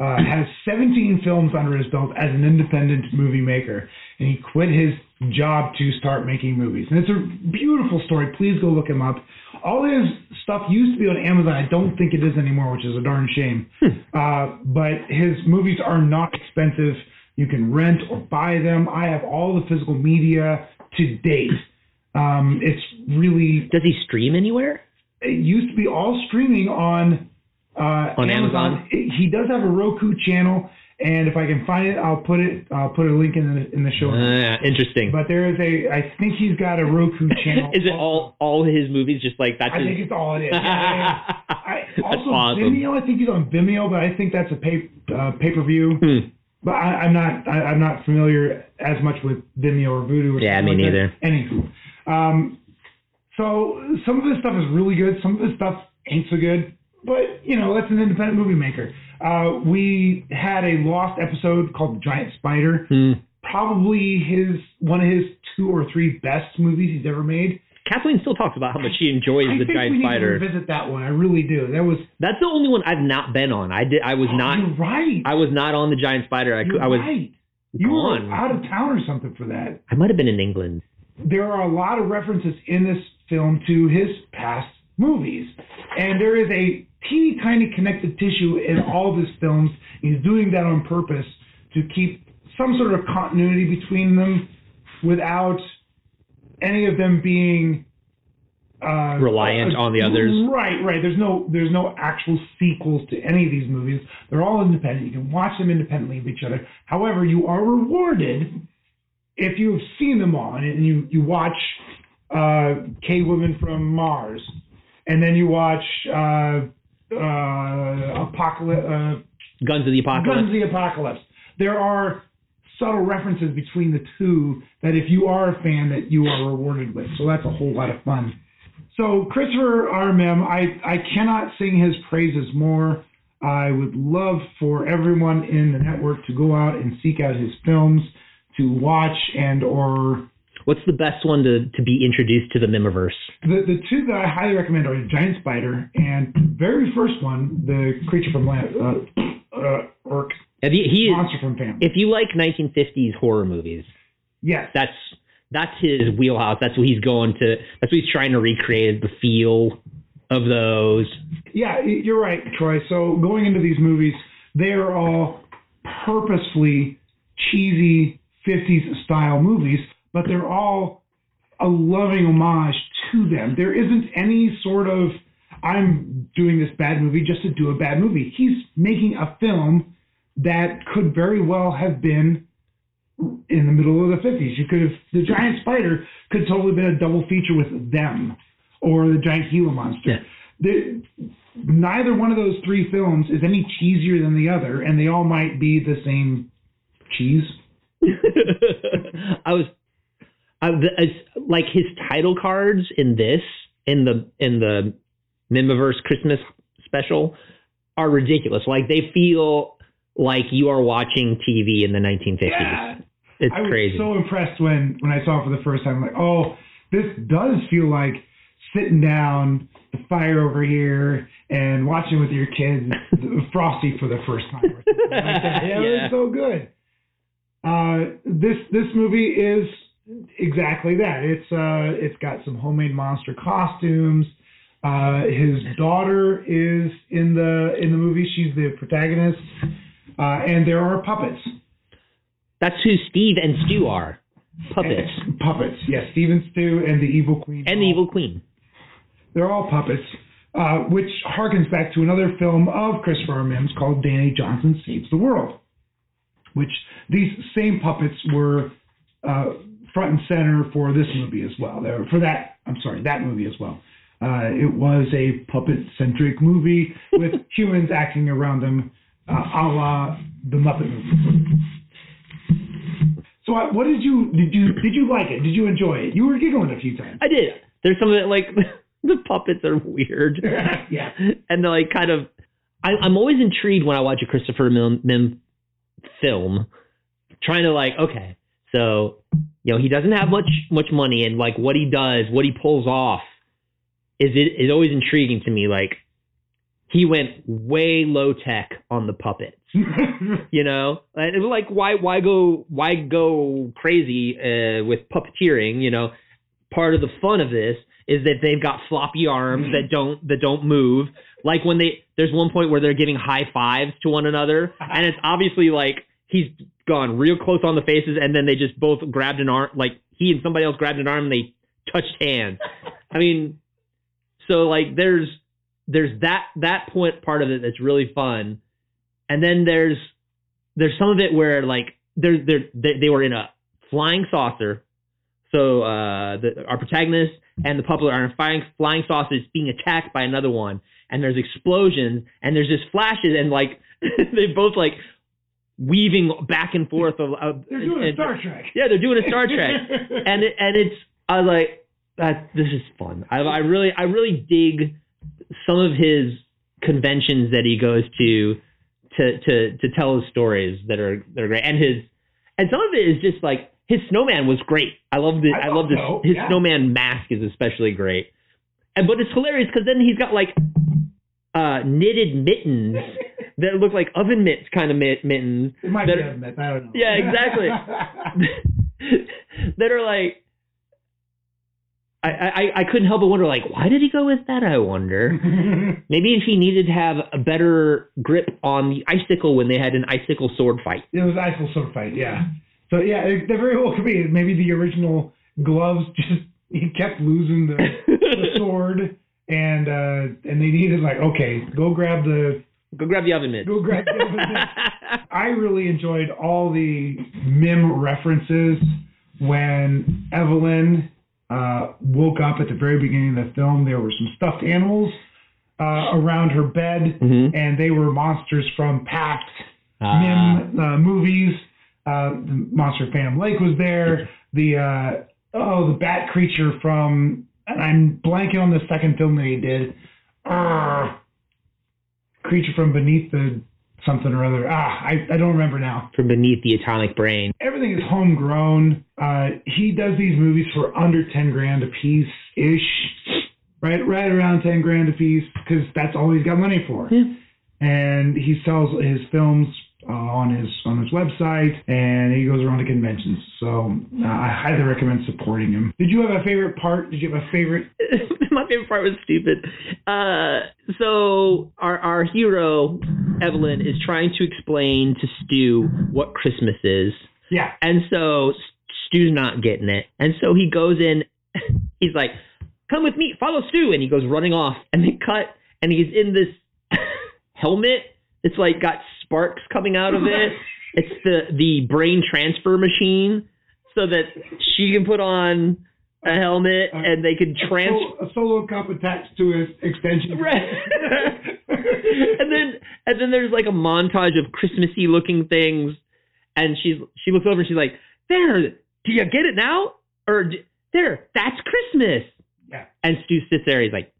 uh, has 17 films under his belt as an independent movie maker, and he quit his job to start making movies. And it's a beautiful story. Please go look him up. All his stuff used to be on Amazon. I don't think it is anymore, which is a darn shame. Uh, but his movies are not expensive. You can rent or buy them. I have all the physical media to date. Um, it's really. Does he stream anywhere? It used to be all streaming on uh, On Amazon? It- he does have a Roku channel, and if I can find it, I'll put it. I'll put a link in the in the show. Uh, interesting. But there is a. I think he's got a Roku channel. Is it all all his movies just like that's I his- think it's all it is. Yeah, yeah, yeah. I, That's also, awesome. Vimeo. I think he's on Vimeo, but I think that's a pay uh, pay per view. Hmm. But I, I'm not. I, I'm not familiar as much with Vimeo or Vudu. Or Yeah, me like neither. That. Anywho, um, so some of this stuff is really good. Some of this stuff ain't so good. But you know, that's an independent movie maker. Uh, we had a lost episode called The Giant Spider. Hmm. Probably his one of his two or three best movies he's ever made. Kathleen still talks about how much she enjoys I the think giant we need spider. to revisit that one. I really do. That was That's the only one I've not been on. I did. I was not. You're right. I was not on the giant spider. I, You're I was right. You gone. were out of town or something for that. I might have been in England. There are a lot of references in this film to his past movies, and there is a teeny tiny connective tissue in all of his films. He's doing that on purpose to keep some sort of continuity between them without any of them being uh, Reliant on the others. Right, right. There's no there's no actual sequels to any of these movies. They're all independent. You can watch them independently of each other. However, you are rewarded if you've seen them all and you you watch uh, Cave Women from Mars, and then you watch uh, uh, Apocalypse. Uh, Guns of the Apocalypse. Guns of the Apocalypse. There are subtle references between the two that if you are a fan that you are rewarded with. So that's a whole lot of fun. So Christopher R. Mihm, I, I cannot sing his praises more. I would love for everyone in the network to go out and seek out his films to watch and or What's the best one to, to be introduced to the Mihmiverse? the the two that I highly recommend are the Giant Spider and very first one, the Creature from Land, uh, uh, or Have you, he Monster from Family. if you like 1950s horror movies, yes, that's that's his wheelhouse. That's what he's going to. That's what he's trying to recreate the feel of those. Yeah, you're right, Troy. So going into these movies, they are all purposefully cheesy 50s style movies, but they're all a loving homage to them. There isn't any sort of I'm doing this bad movie just to do a bad movie. He's making a film that could very well have been in the middle of the 50s. You could have the giant spider could totally been a double feature with them or the giant Gila monster. The, neither one of those three films is any cheesier than the other, and they all might be the same cheese. I was, I, the, like his title cards in this in the in the Mihmiverse Christmas special are ridiculous. Like they feel like you are watching TV in the 1950s. Yeah. It's I was crazy. so impressed when when I saw it for the first time. I'm like, oh, this does feel like sitting down, the fire over here, and watching with your kids Frosty for the first time. Like that. Yeah, Yeah. it's so good. Uh, this this movie is exactly that. It's uh, it's got some homemade monster costumes. Uh, his daughter is in the in the movie. She's the protagonist, uh, and there are puppets. That's who Steve and Stu are. Puppets. Puppets, yes. Steve and Stu and the Evil Queen. And the Evil Queen. They're all puppets, uh, which harkens back to another film of Christopher. Mihm's called Danny Johnson Saves the World, which these same puppets were uh, front and center for this movie as well. For that, I'm sorry, that movie as well. Uh, it was a puppet-centric movie with humans acting around them, uh, a la the Muppet movie. So, uh, what did you did you did you like it? Did you enjoy it? You were giggling a few times. I did. There's some of it like the puppets are weird. yeah. And they're like kind of I, I'm always intrigued when I watch a Christopher Mihm, Mihm film, trying to like, okay, so you know he doesn't have much much money, and like what he does, what he pulls off, is it is always intriguing to me. Like he went way low tech on the puppets. you know, and it was like why why go why go crazy uh, with puppeteering? You know, part of the fun of this is that they've got floppy arms that don't that don't move. Like when they there's one point where they're giving high fives to one another, and it's obviously like he's gone real close on the faces, and then they just both grabbed an arm, like he and somebody else grabbed an arm, and they touched hands. I mean, so like there's there's that that point part of it that's really fun, and then there's there's some of it where like they're they're they, they were in a flying saucer, so uh, the, our protagonist and the puppet are in flying flying saucers being attacked by another one, and there's explosions and there's just flashes and like they both like weaving back and forth. Of, of They're doing and- a Star Trek. Yeah, they're doing a Star Trek, and it, and it's I was like that. This is fun. I, I really I really dig some of his conventions that he goes to to to to tell his stories that are that are great, and his and some of it is just like his snowman was great. I love the I, love this so, his yeah. snowman mask is especially great, and but it's hilarious because then he's got like uh knitted mittens that look like oven mitts kind of mitt, mittens It might that be a myth. I don't know. yeah, exactly. that are like I, I I couldn't help but wonder like why did he go with that I wonder maybe he needed to have a better grip on the icicle when they had an icicle sword fight It was icicle sword fight, yeah. So yeah, it, they very well could be. Maybe the original gloves just he kept losing the, the sword, and uh and they needed like okay, go grab the go grab the oven mitt go grab the oven mitt. I really enjoyed all the Mihm references when Evelyn uh, woke up at the very beginning of the film. There were some stuffed animals uh, around her bed, and they were monsters from past Ah. Mihm uh, movies. Uh, the monster Phantom Lake was there. The uh, oh, the bat creature from and I'm blanking on the second film that he did. Creature from beneath the something or other. Ah, I, I don't remember now. from beneath the atomic brain Everything is homegrown. Uh, he does these movies for under ten grand a piece ish, right? Right around ten grand a piece because that's all he's got money for. And he sells his films uh, on his on his website, and he goes around to conventions. So uh, I highly recommend supporting him. Did you have a favorite part? Did you have a favorite? my favorite part was stupid. Uh, so our our hero Evelyn is trying to explain to Stu what Christmas is. Yeah. And so Stu's not getting it, and so he goes in. He's like, "Come with me, follow Stu," and he goes running off. And they cut, and he's in this helmet. It's like got sparks coming out of it. It's the the brain transfer machine, so that she can put on a helmet uh, and they can transfer. A solo cup attached to his extension. Right. and then and then there's like a montage of Christmassy looking things, and she's she looks over and she's like, "There, do you get it now? Or there, that's Christmas." Yeah. And Stu sits there. He's like,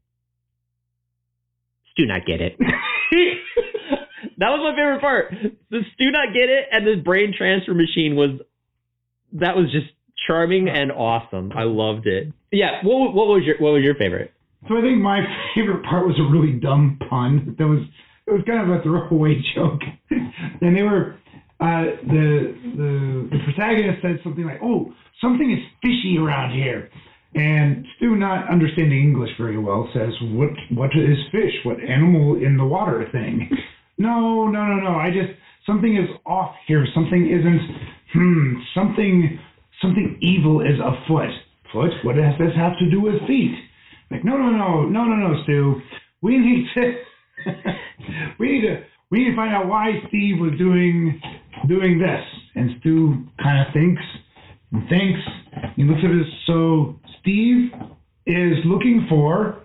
"Stu not get it." that was my favorite part. The Stu not get it, and this brain transfer machine was that was just charming and awesome. I loved it. Yeah. What what was your what was your favorite? So I think my favorite part was a really dumb pun. That was it was kind of a throwaway joke, and they were uh, the the the protagonist said something like, "Oh, something is fishy around here," and Stu, not understanding English very well, says, "What what is fish? What animal in the water thing?" no, no, no, no. I just something is off here. Something isn't. Hmm. Something something evil is afoot. Foot? What does this have to do with feet? Like, no, no, no, no, no, no, Stu. We need to, we need to, we need to find out why Steve was doing, doing this. And Stu kind of thinks and thinks. He looks at his. So Steve is looking for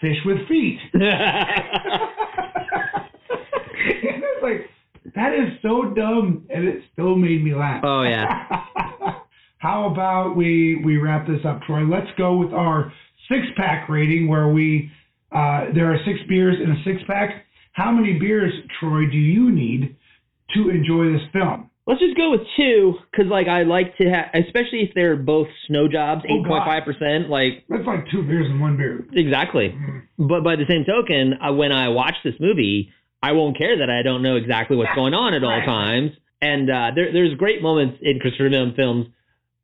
fish with feet. like that is so dumb, and it still made me laugh. Oh yeah. How about we we wrap this up, Troy? Let's go with our six pack rating, where we uh, there are six beers in a six pack. How many beers, Troy, do you need to enjoy this film? Let's just go with two, because like I like to have, especially if they're both snow jobs, eight point five percent. Like That's like two beers and one beer. exactly. But by the same token, uh, when I watch this movie, I won't care that I don't know exactly what's going on at all times. And uh, there, there's great moments in Christopher Nolan films.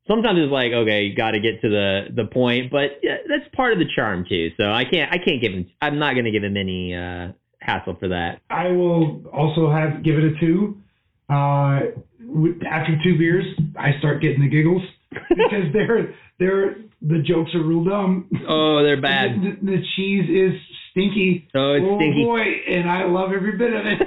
Sometimes it's like, okay, you got to get to the the point, but yeah, that's part of the charm too. So I can't I can't give him. I'm not going to give him any uh, hassle for that. I will also have give it a two. Uh, after two beers, I start getting the giggles because they're they're the jokes are real dumb. Oh, they're bad. The, the cheese is stinky. Oh, it's stinky. boy, and I love every bit of it.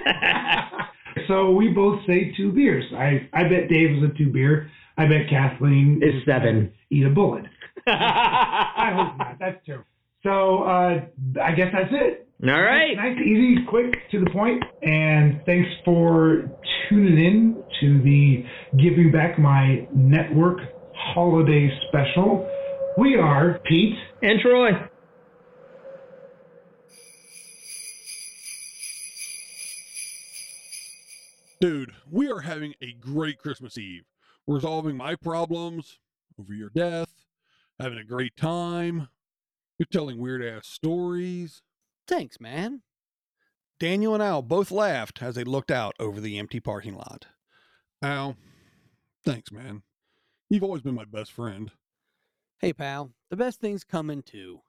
so we both say two beers. I I bet Dave is a two beer. I bet Kathleen is seven. Eat a bullet. I hope not. That's terrible. So uh, I guess that's it. All right. Nice, easy, quick, to the point. And thanks for tuning in to the Giving Back My Network holiday special. We are Pete and Troy. Dude, we are having a great Christmas Eve. Resolving my problems over your death, having a great time. You're telling weird ass stories. Thanks, man. Daniel and Al both laughed as they looked out over the empty parking lot. Al, thanks, man. You've always been my best friend. Hey, pal, the best thing's coming too.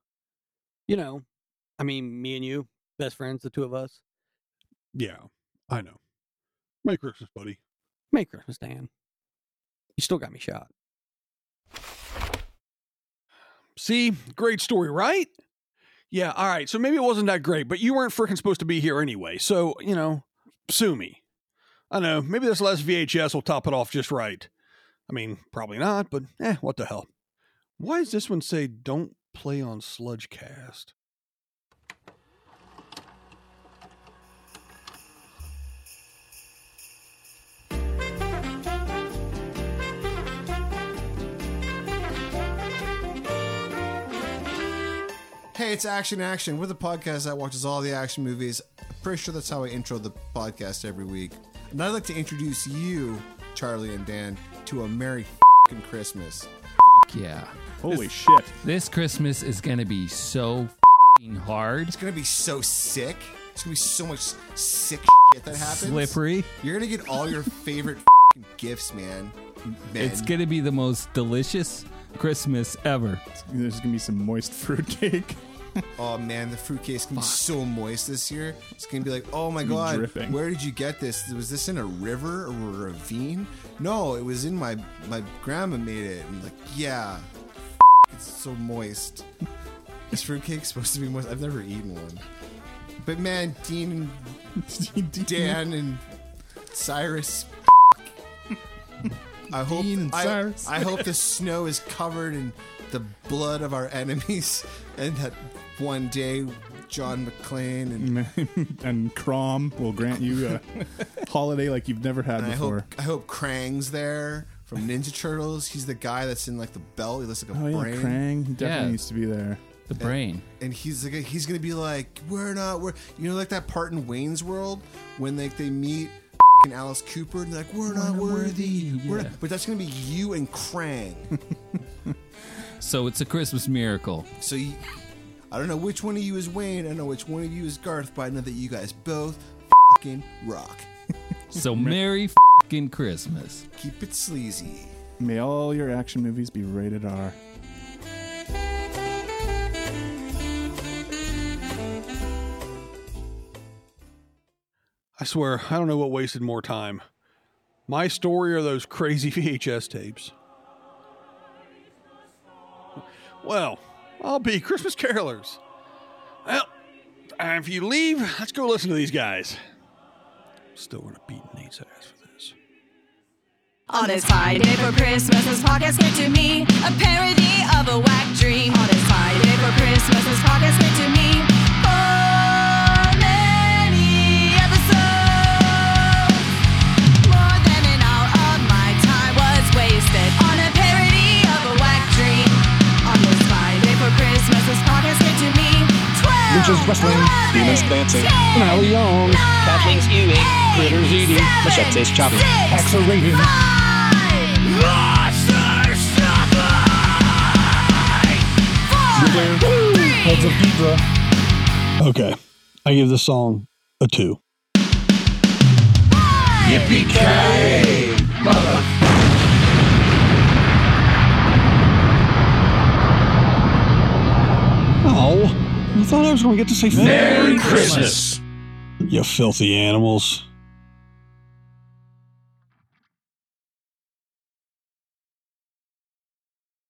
You know, I mean, me and you, best friends, the two of us. Yeah, I know. Merry Christmas, buddy. Merry Christmas, Dan. You still got me shot. See, great story, right? Yeah, all right. So maybe it wasn't that great, but you weren't freaking supposed to be here anyway. So, you know, sue me. I know, maybe this last VHS will top it off just right. I mean, probably not, but eh, what the hell. Why does this one say don't play on Sludgecast? Hey, it's Action Action. We're the podcast that watches all the action movies. I'm pretty sure that's how I intro the podcast every week. And I'd like to introduce you, Charlie and Dan, to a Merry fucking Christmas. Fuck yeah. Holy This- shit. This Christmas is going to be so fing hard. It's gonna be so sick. It's gonna be so much sick shit that happens. Slippery. You're gonna get all your favorite fing gifts, man. man. It's going to be the most delicious Christmas ever. There's gonna be some moist fruitcake. Oh man, the fruitcake's gonna be so moist this year. It's gonna be like, oh my god, dripping. where did you get this? Was this in a river or a ravine? No, it was in my my grandma made it. And like, yeah, it's so moist. Is fruitcake supposed to be moist? I've never eaten one. But man, Dean and Dan and Cyrus. I hope Dean and I, Cyrus. I hope the snow is covered in the blood of our enemies, and that one day John McClane and and Crom will grant you a holiday like you've never had and I before. hope I hope Krang's there from Ninja Turtles. He's the guy that's in like the belt. He looks like a Oh yeah, brain. Krang he definitely Yeah. needs to be there. The brain. And he's like he's gonna be like, we're not we're you know like that part in Wayne's World when like they meet and Alice Cooper and they're like we're not worthy. We're Yeah. not, but that's gonna be you and Krang. So it's a Christmas miracle. so you, I don't know which one of you is Wayne. I know which one of you is Garth, but I know that you guys both fucking rock. So Merry fucking Christmas. Keep it sleazy. May all your action movies be rated R. I swear, I don't know what wasted more time. My story or those crazy VHS tapes. Well, I'll be Christmas carolers. Well, if you leave, let's go listen to these guys. Still gonna beat Nate's ass for this. On this fine day for Christmas, this podcast came to me. A parody of a whack dream. On this fine day for Christmas, this podcast came to me. Ninjas wrestling. Demons dancing. Finale young. Catching skewing. Critters eating. Machetes chopping. Accelerating. Heads of Hydra. Okay. I give this song a two. Yippee-ki-yay, mother. Oh, I thought I was going to get to say Merry Christmas. You filthy animals.